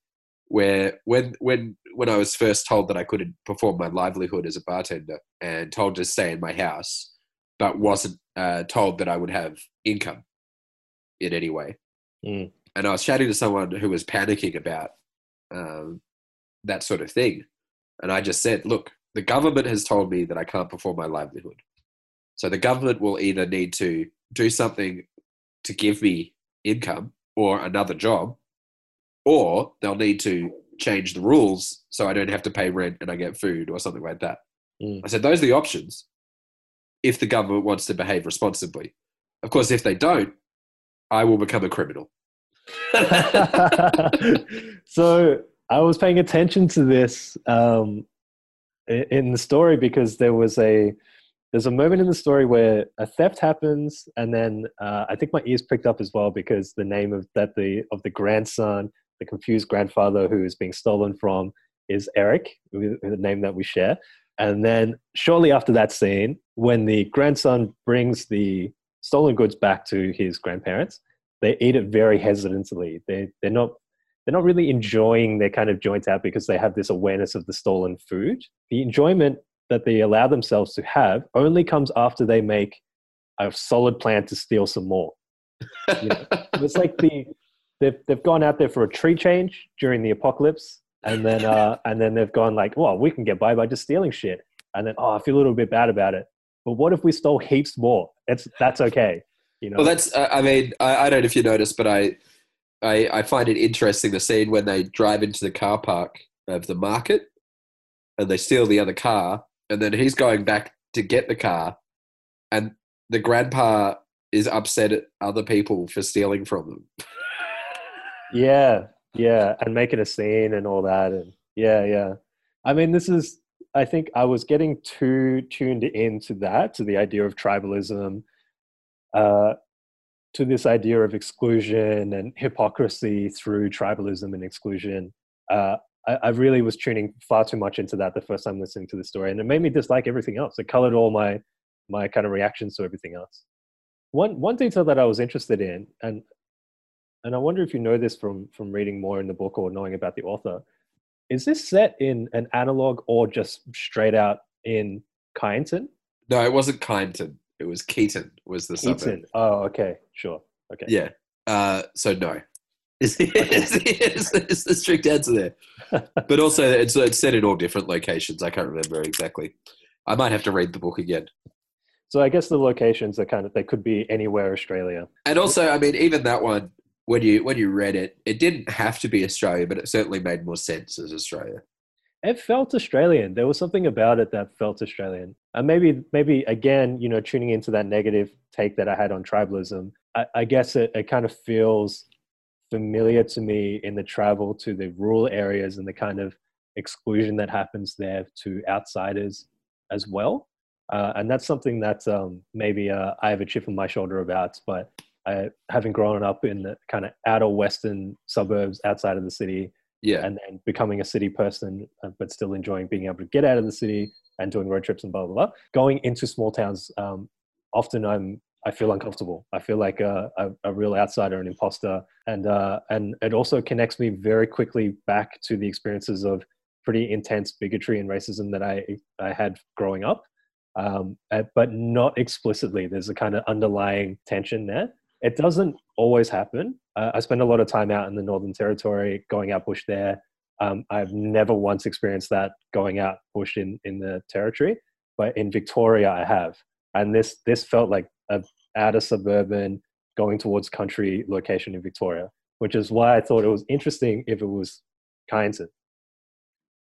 where when when when I was first told that I couldn't perform my livelihood as a bartender and told to stay in my house, but wasn't uh, told that I would have income in any way. Mm. And I was chatting to someone who was panicking about um, that sort of thing, and I just said, "Look, the government has told me that I can't perform my livelihood." So the government will either need to do something to give me income or another job, or they'll need to change the rules so I don't have to pay rent and I get food or something like that. Mm. I said, those are the options if the government wants to behave responsibly. Of course, if they don't, I will become a criminal. so I was paying attention to this um, in the story because there was a there's a moment in the story where a theft happens, and then uh, I think my ears picked up as well because the name of that the of the grandson, the confused grandfather who is being stolen from, is Eric, the name that we share. And then shortly after that scene, when the grandson brings the stolen goods back to his grandparents, they eat it very hesitantly. They they're not they're not really enjoying their kind of joint out because they have this awareness of the stolen food. The enjoyment that they allow themselves to have only comes after they make a solid plan to steal some more. You know, it's like the they've they've gone out there for a tree change during the apocalypse, and then uh, and then they've gone like, well, we can get by by just stealing shit, and then oh, I feel a little bit bad about it. But what if we stole heaps more? It's that's okay, you know. Well, that's, uh, I mean, I, I don't know if you noticed, but I, I, I find it interesting the scene when they drive into the car park of the market and they steal the other car, and then he's going back to get the car, and the grandpa is upset at other people for stealing from them. Yeah, yeah, and making a scene and all that, and yeah, yeah. I mean, this is. I think I was getting too tuned into that, to the idea of tribalism, uh, to this idea of exclusion and hypocrisy through tribalism and exclusion. Uh, I, I really was tuning far too much into that the first time listening to the story, and it made me dislike everything else. It colored all my my kind of reactions to everything else. One one detail that I was interested in, and and I wonder if you know this from from reading more in the book or knowing about the author. Is this set in an analog or just straight out in Kyneton? No, it wasn't Kyneton. It was Keaton. Was the suburb. Keaton. Oh, okay, sure. Okay. Yeah. Uh, so no. Is the, is, the, is, the, is the strict answer there? But also, it's, it's set in all different locations. I can't remember exactly. I might have to read the book again. So I guess the locations are kind of they could be anywhere Australia. And also, I mean, even that one, when you when you read it, it didn't have to be Australia, but it certainly made more sense as Australia. It felt Australian. There was something about it that felt Australian. And maybe maybe again, you know, tuning into that negative take that I had on tribalism, I, I guess it, it kind of feels familiar to me in the travel to the rural areas and the kind of exclusion that happens there to outsiders as well. uh, and that's something that um, maybe uh, I have a chip on my shoulder about. But I, having grown up in the kind of outer western suburbs outside of the city, Yeah. and then becoming a city person, uh, but still enjoying being able to get out of the city and doing road trips and blah blah blah. Going into small towns, um, often I'm I feel uncomfortable. I feel like a, a, a real outsider, an imposter, and uh, and it also connects me very quickly back to the experiences of pretty intense bigotry and racism that I I had growing up, um, uh, but not explicitly. There's a kind of underlying tension there. It doesn't always happen. Uh, I spend a lot of time out in the Northern Territory, going out bush there. Um, I've never once experienced that going out bush in, in the territory, but in Victoria I have, and this this felt like a outer suburban going towards country location in Victoria, which is why I thought it was interesting if it was Kyneton.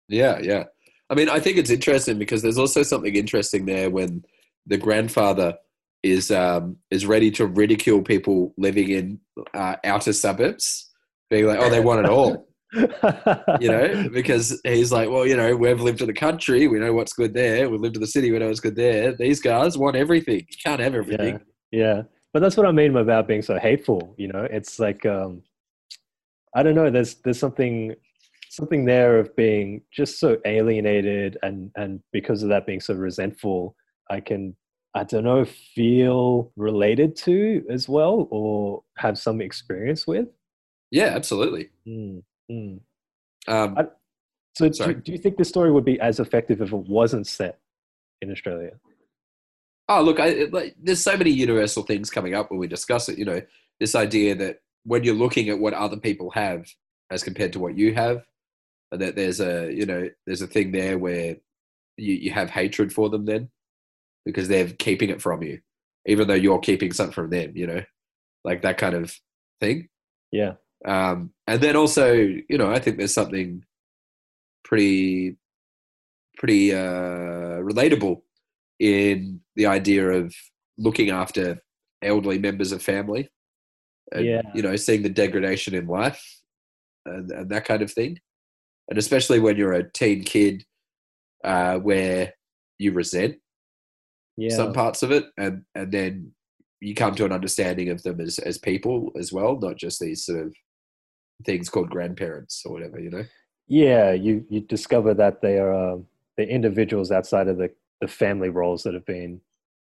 Yeah, yeah. I mean, I think it's interesting because there's also something interesting there when the grandfather is um, is ready to ridicule people living in uh, outer suburbs, being like, "Oh, they want it all," you know, because he's like, "Well, you know, we've lived in the country, we know what's good there. We lived in the city, we know what's good there. These guys want everything. You can't have everything." yeah, yeah. But that's what I mean about being so hateful. You know, it's like um, I don't know. There's there's something something there of being just so alienated and and because of that being so resentful i can i don't know feel related to as well or have some experience with Yeah, absolutely. Mm, mm. Um, I- so do, do you think this story would be as effective if it wasn't set in australia Oh, look, I, it- like, there's so many universal things coming up when we discuss it. You know, this idea that when you're looking at what other people have as compared to what you have, that there's a, you know, there's a thing there where you, you have hatred for them then because they're keeping it from you, even though you're keeping something from them, you know, like that kind of thing. yeah Um, and then also, you know, I think there's something pretty, pretty uh, relatable in the idea of looking after elderly members of family. And, Yeah. You know, seeing the degradation in life and, and that kind of thing. And especially when you're a teen kid uh, where you resent yeah. some parts of it and, and then you come to an understanding of them as, as people as well, not just these sort of things called grandparents or whatever, you know? yeah you you discover that they are um, the individuals outside of the the family roles that have been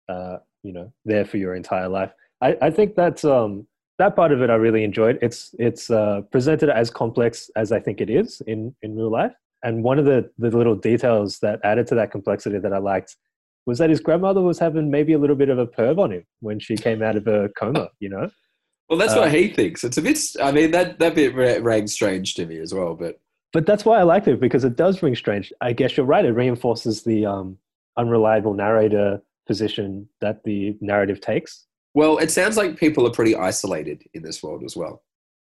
uh you know there for your entire life. I i think that's um that part of it i really enjoyed. It's it's uh presented as complex as i think it is in in real life. And one of the the little details that added to that complexity that i liked was that his grandmother was having maybe a little bit of a perv on him when she came out of a coma you know Well, that's Uh, what he thinks. It's a bit, I mean, that, that bit ra- rang strange to me as well, but but that's why I liked it because it does ring strange. I guess you're right. It reinforces the um, unreliable narrator position that the narrative takes. well, it sounds like people are pretty isolated in this world as well.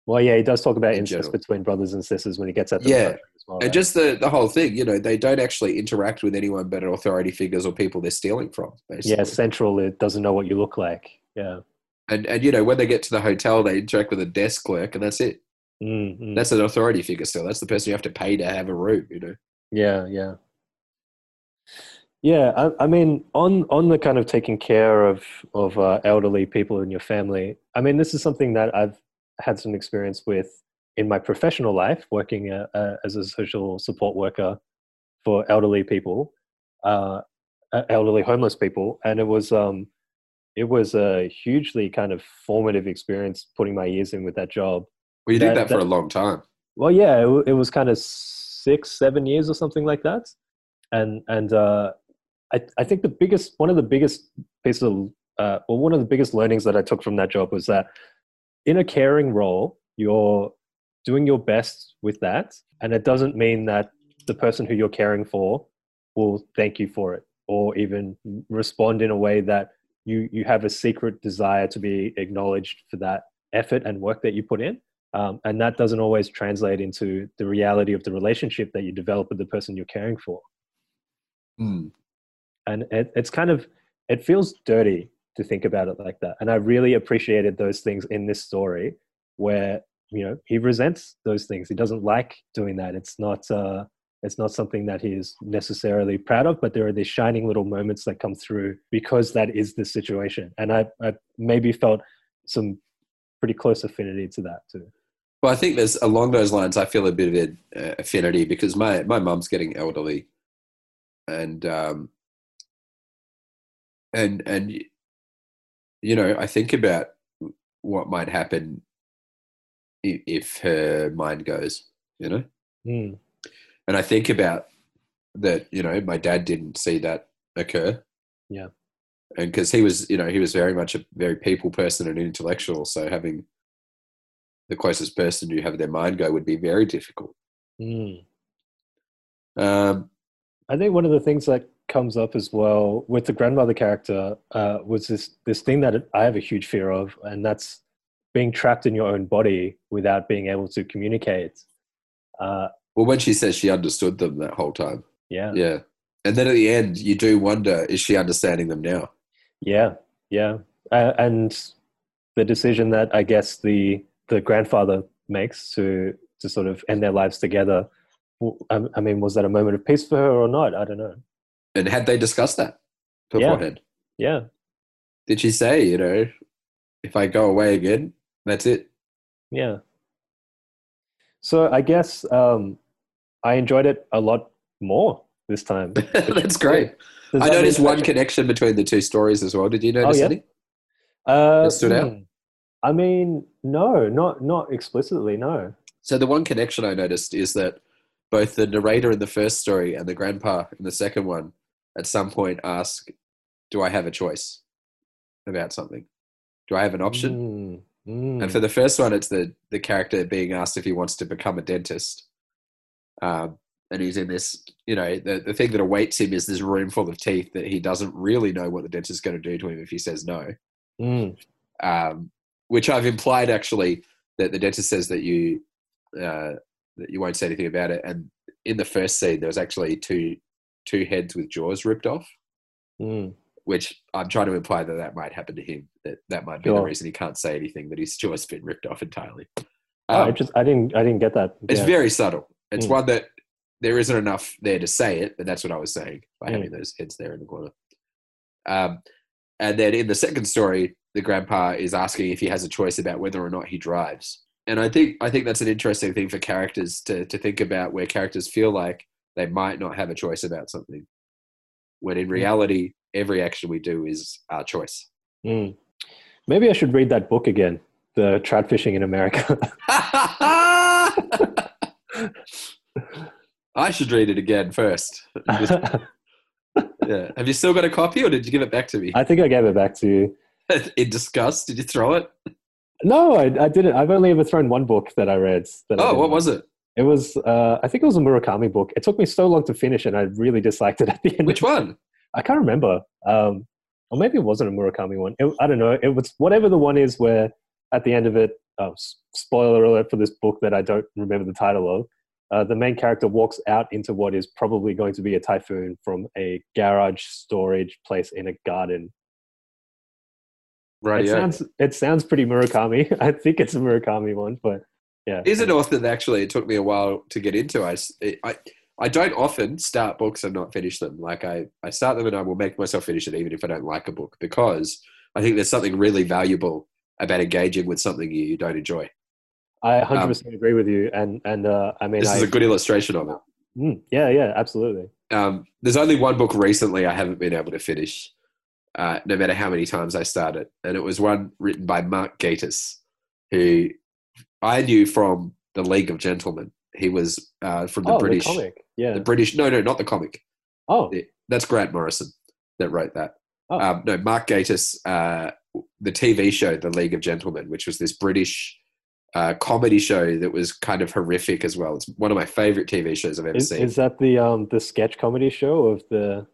Well, yeah, he does talk about In incest general. between brothers and sisters when he gets at the Yeah. well. And right? just the, the whole thing, you know, they don't actually interact with anyone but authority figures or people they're stealing from, basically. yeah, central. It doesn't know what you look like. Yeah, And, and, you know, when they get to the hotel, they interact with a desk clerk and that's it. mm, mm. That's an authority figure still. That's the person you have to pay to have a room, you know? yeah, yeah, yeah. I, I mean, on on the kind of taking care of of uh, elderly people in your family. I mean, this is something that I've had some experience with in my professional life, working uh, uh, as a social support worker for elderly people, uh, uh, elderly homeless people, and it was um, it was a hugely kind of formative experience putting my years in with that job. Well, you did That- that, for that- a long time. Well, yeah, it, it was kind of six, seven years or something like that, and and uh, I I think the biggest one of the biggest pieces of uh, or one of the biggest learnings that I took from that job was that in a caring role, you're doing your best with that, and it doesn't mean that the person who you're caring for will thank you for it or even respond in a way that you you have a secret desire to be acknowledged for that effort and work that you put in. Um, and that doesn't always translate into the reality of the relationship that you develop with the person you're caring for. Mm. and it, it's kind of it feels dirty to think about it like that and i really appreciated those things in this story where you know he resents those things he doesn't like doing that it's not uh It's not something that he's necessarily proud of, but there are these shining little moments that come through because that is the situation. And I, I maybe felt some pretty close affinity to that too. Well, I think there's along those lines. I feel a bit of an uh, affinity because my my mum's getting elderly, and um, and and you know, I think about what might happen if, if her mind goes. You know, Mm. and I think about that. You know, my dad didn't see that occur. Yeah. and because he was, you know, he was very much a very people person and intellectual. So having the closest person you have their mind go would be very difficult. Mm. Um, I think one of the things that comes up as well with the grandmother character uh, was this this thing that I have a huge fear of, and that's being trapped in your own body without being able to communicate. Uh, well, when she says she understood them that whole time, yeah, yeah, and then at the end, you do wonder: is she understanding them now? yeah, yeah, uh, and the decision that I guess the the grandfather makes to to sort of end their lives together. I mean, was that a moment of peace for her or not? I don't know. And had they discussed that beforehand? Yeah, Did she say, you know, if I go away again, that's it? Yeah. So I guess um, I enjoyed it a lot more this time. that's great. Does I that noticed one connection between the two stories as well. Did you notice yeah? any? Uh, that stood out? hmm. I mean, no, not not explicitly. No. So the one connection I noticed is that both the narrator in the first story and the grandpa in the second one at some point ask, "Do I have a choice about something? Do I have an option?" Mm, mm. And for the first one, it's the the character being asked if he wants to become a dentist. Um, and he's in this, you know, the, the thing that awaits him is this room full of teeth that he doesn't really know what the dentist is going to do to him if he says no. Mm, Um, which I've implied actually that the dentist says that you uh, that you won't say anything about it. And in the first scene, there was actually two two heads with jaws ripped off, mm. which I'm trying to imply that that might happen to him. That that might be the reason he can't say anything. That his jaw's been ripped off entirely. Oh, Um, I just I didn't I didn't get that. it's Yeah. very subtle. It's Mm. one that there isn't enough there to say it, but that's what I was saying by Mm. having those heads there in the corner. Um, and then in the second story, the grandpa is asking if he has a choice about whether or not he drives. And I think I think that's an interesting thing for characters to to think about, where characters feel like they might not have a choice about something, when in reality, every action we do is our choice. Mm. Maybe I should read that book again, the trout fishing in America. I should read it again first. Just- yeah. Have you still got a copy, or did you give it back to me I think I gave it back to you. in disgust? Did you throw it? No, I, I didn't. I've only ever thrown one book that I read. That Oh, didn't what was it? It was, uh, I think it was a Murakami book. It took me so long to finish, and I really disliked it at the end. Which one? I can't remember. Um, or maybe it wasn't a Murakami one. It, I don't know. It was whatever the one is where at the end of it, oh, spoiler alert for this book that I don't remember the title of. Uh, the main character walks out into what is probably going to be a typhoon from a garage storage place in a garden. Right. It sounds it sounds pretty Murakami. I think it's a Murakami one, but yeah. Is an author that actually it took me a while to get into. I, I, I don't often start books and not finish them. Like I, I start them and I will make myself finish it even if I don't like a book because I think there's something really valuable about engaging with something you don't enjoy. I 100% agree with you, and and uh, I mean, This I, is a good illustration of it. Mm, yeah, yeah, absolutely. Um, there's only one book recently I haven't been able to finish, uh, no matter how many times I start it, and it was one written by Mark Gatiss, who I knew from the League of Gentlemen. He was uh, from the oh, British, the comic, yeah. the British. No, no, not the comic. oh, That's Grant Morrison that wrote that. Oh. Um, no, Mark Gatiss, uh, the TV show, The League of Gentlemen, which was this British uh, comedy show that was kind of horrific as well. It's one of my favorite TV shows I've ever is, seen. is that the um the sketch comedy show of the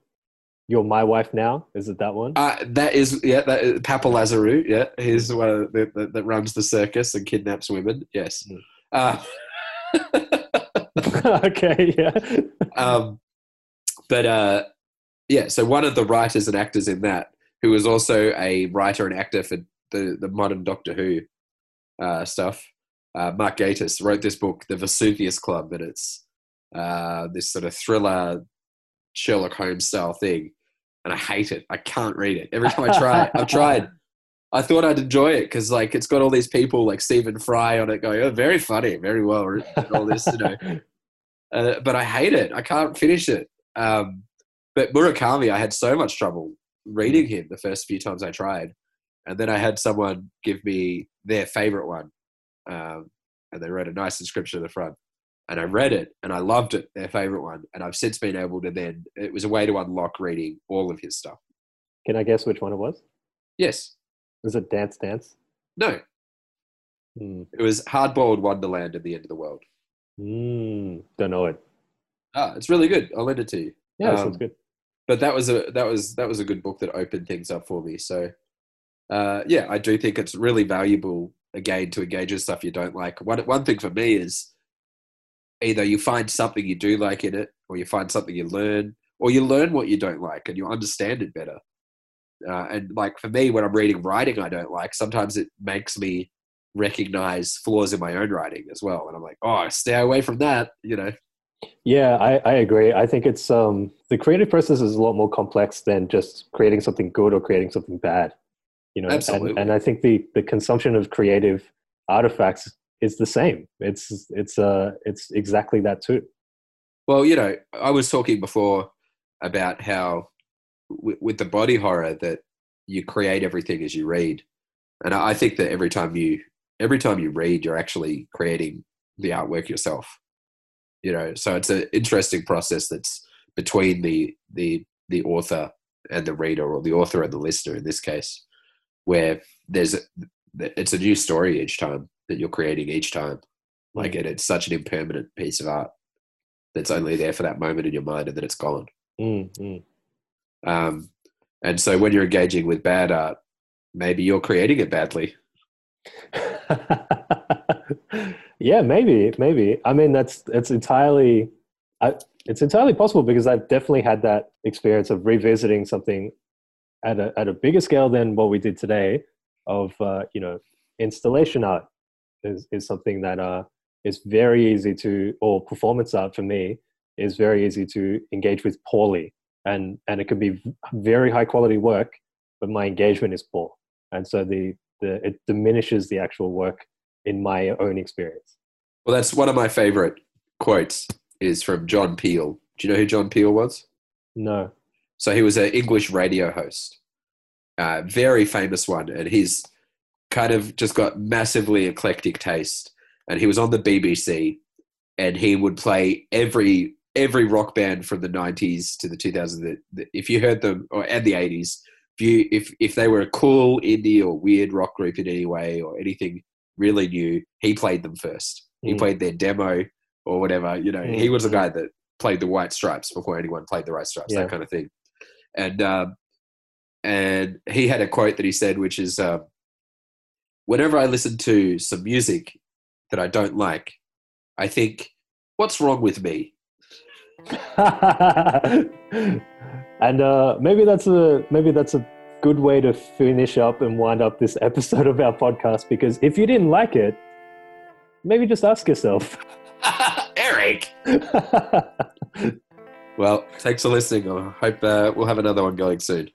"You're My Wife Now"? Is it that one? Uh, that is, yeah, that is Papa Lazarou. Yeah, he's the one of the, the, that runs the circus and kidnaps women. Yes. Mm. Uh, okay, yeah. um, but uh, yeah, so one of the writers and actors in that, who was also a writer and actor for the, the modern Doctor Who uh, stuff, uh, Mark Gatiss wrote this book, The Vesuvius Club, and it's uh, this sort of thriller Sherlock Holmes style thing, and I hate it. I can't read it. Every time I try, I've tried. I thought I'd enjoy it because like it's got all these people like Stephen Fry on it going, oh, very funny, very well written, all this, you know. Uh, but I hate it. I can't finish it. Um, but Murakami, I had so much trouble reading him the first few times I tried, and then I had someone give me their favorite one, um, and they wrote a nice inscription at the front, and I read it and I loved it, their favorite one, and I've since been able to then. It was a way to unlock reading all of his stuff. Can I guess which one it was? Yes. Was it Dance Dance? No. Hmm. It was Hardboiled Wonderland at the End of the World. Mm, don't know it. Ah, it's really good. I'll lend it to you. Yeah, Um, sounds good. but that was a that was that was a good book that opened things up for me. So uh, yeah, I do think it's really valuable again to engage with stuff you don't like. One one thing for me is either you find something you do like in it, or you find something you learn, or you learn what you don't like and you understand it better. Uh, and like for me, when I'm reading writing I don't like, sometimes it makes me recognize flaws in my own writing as well. And I'm like, oh, stay away from that, you know. Yeah, I, I agree. I think it's um the creative process is a lot more complex than just creating something good or creating something bad. You know, and, Absolutely. and I think the the consumption of creative artifacts is the same. It's it's uh it's exactly that too. Well, you know, I was talking before about how w- with the body horror that you create everything as you read, and I I think that every time you every time you read, you're actually creating the artwork yourself. You know, so it's an interesting process that's between the the the author and the reader, or the author and the listener in this case, where there's a, it's a new story each time that you're creating each time. Like, and it's such an impermanent piece of art that's only there for that moment in your mind and then it's gone. Mm, mm. Um, and so when you're engaging with bad art, maybe you're creating it badly. yeah, maybe, maybe. I mean, that's it's entirely, I, it's entirely possible because I've definitely had that experience of revisiting something at a at a bigger scale than what we did today. Of uh, you know, installation art is is something that uh is very easy to, or performance art for me is very easy to engage with poorly, and and it can be very high quality work, but my engagement is poor, and so the the it diminishes the actual work in my own experience. Well, that's one of my favorite quotes is from John Peel. Do you know who John Peel was? No. So he was an English radio host, uh, very famous one, and he's kind of just got massively eclectic taste. And he was on the BBC, and he would play every every rock band from the '90s to the 2000s. That, that if you heard them, or and the '80s, if you if if they were a cool indie or weird rock group in any way or anything really new, he played them first. He Mm. played their demo or whatever. You know, Mm, he was the guy that played the White Stripes before anyone played the White Stripes. Yeah. That kind of thing and um, and he had a quote that he said, which is, um, "Whenever I listen to some music that I don't like, I think, what's wrong with me?" and uh, maybe that's a maybe that's a good way to finish up and wind up this episode of our podcast because if you didn't like it, maybe just ask yourself. Eric. Well, thanks for listening. I hope uh, we'll have another one going soon.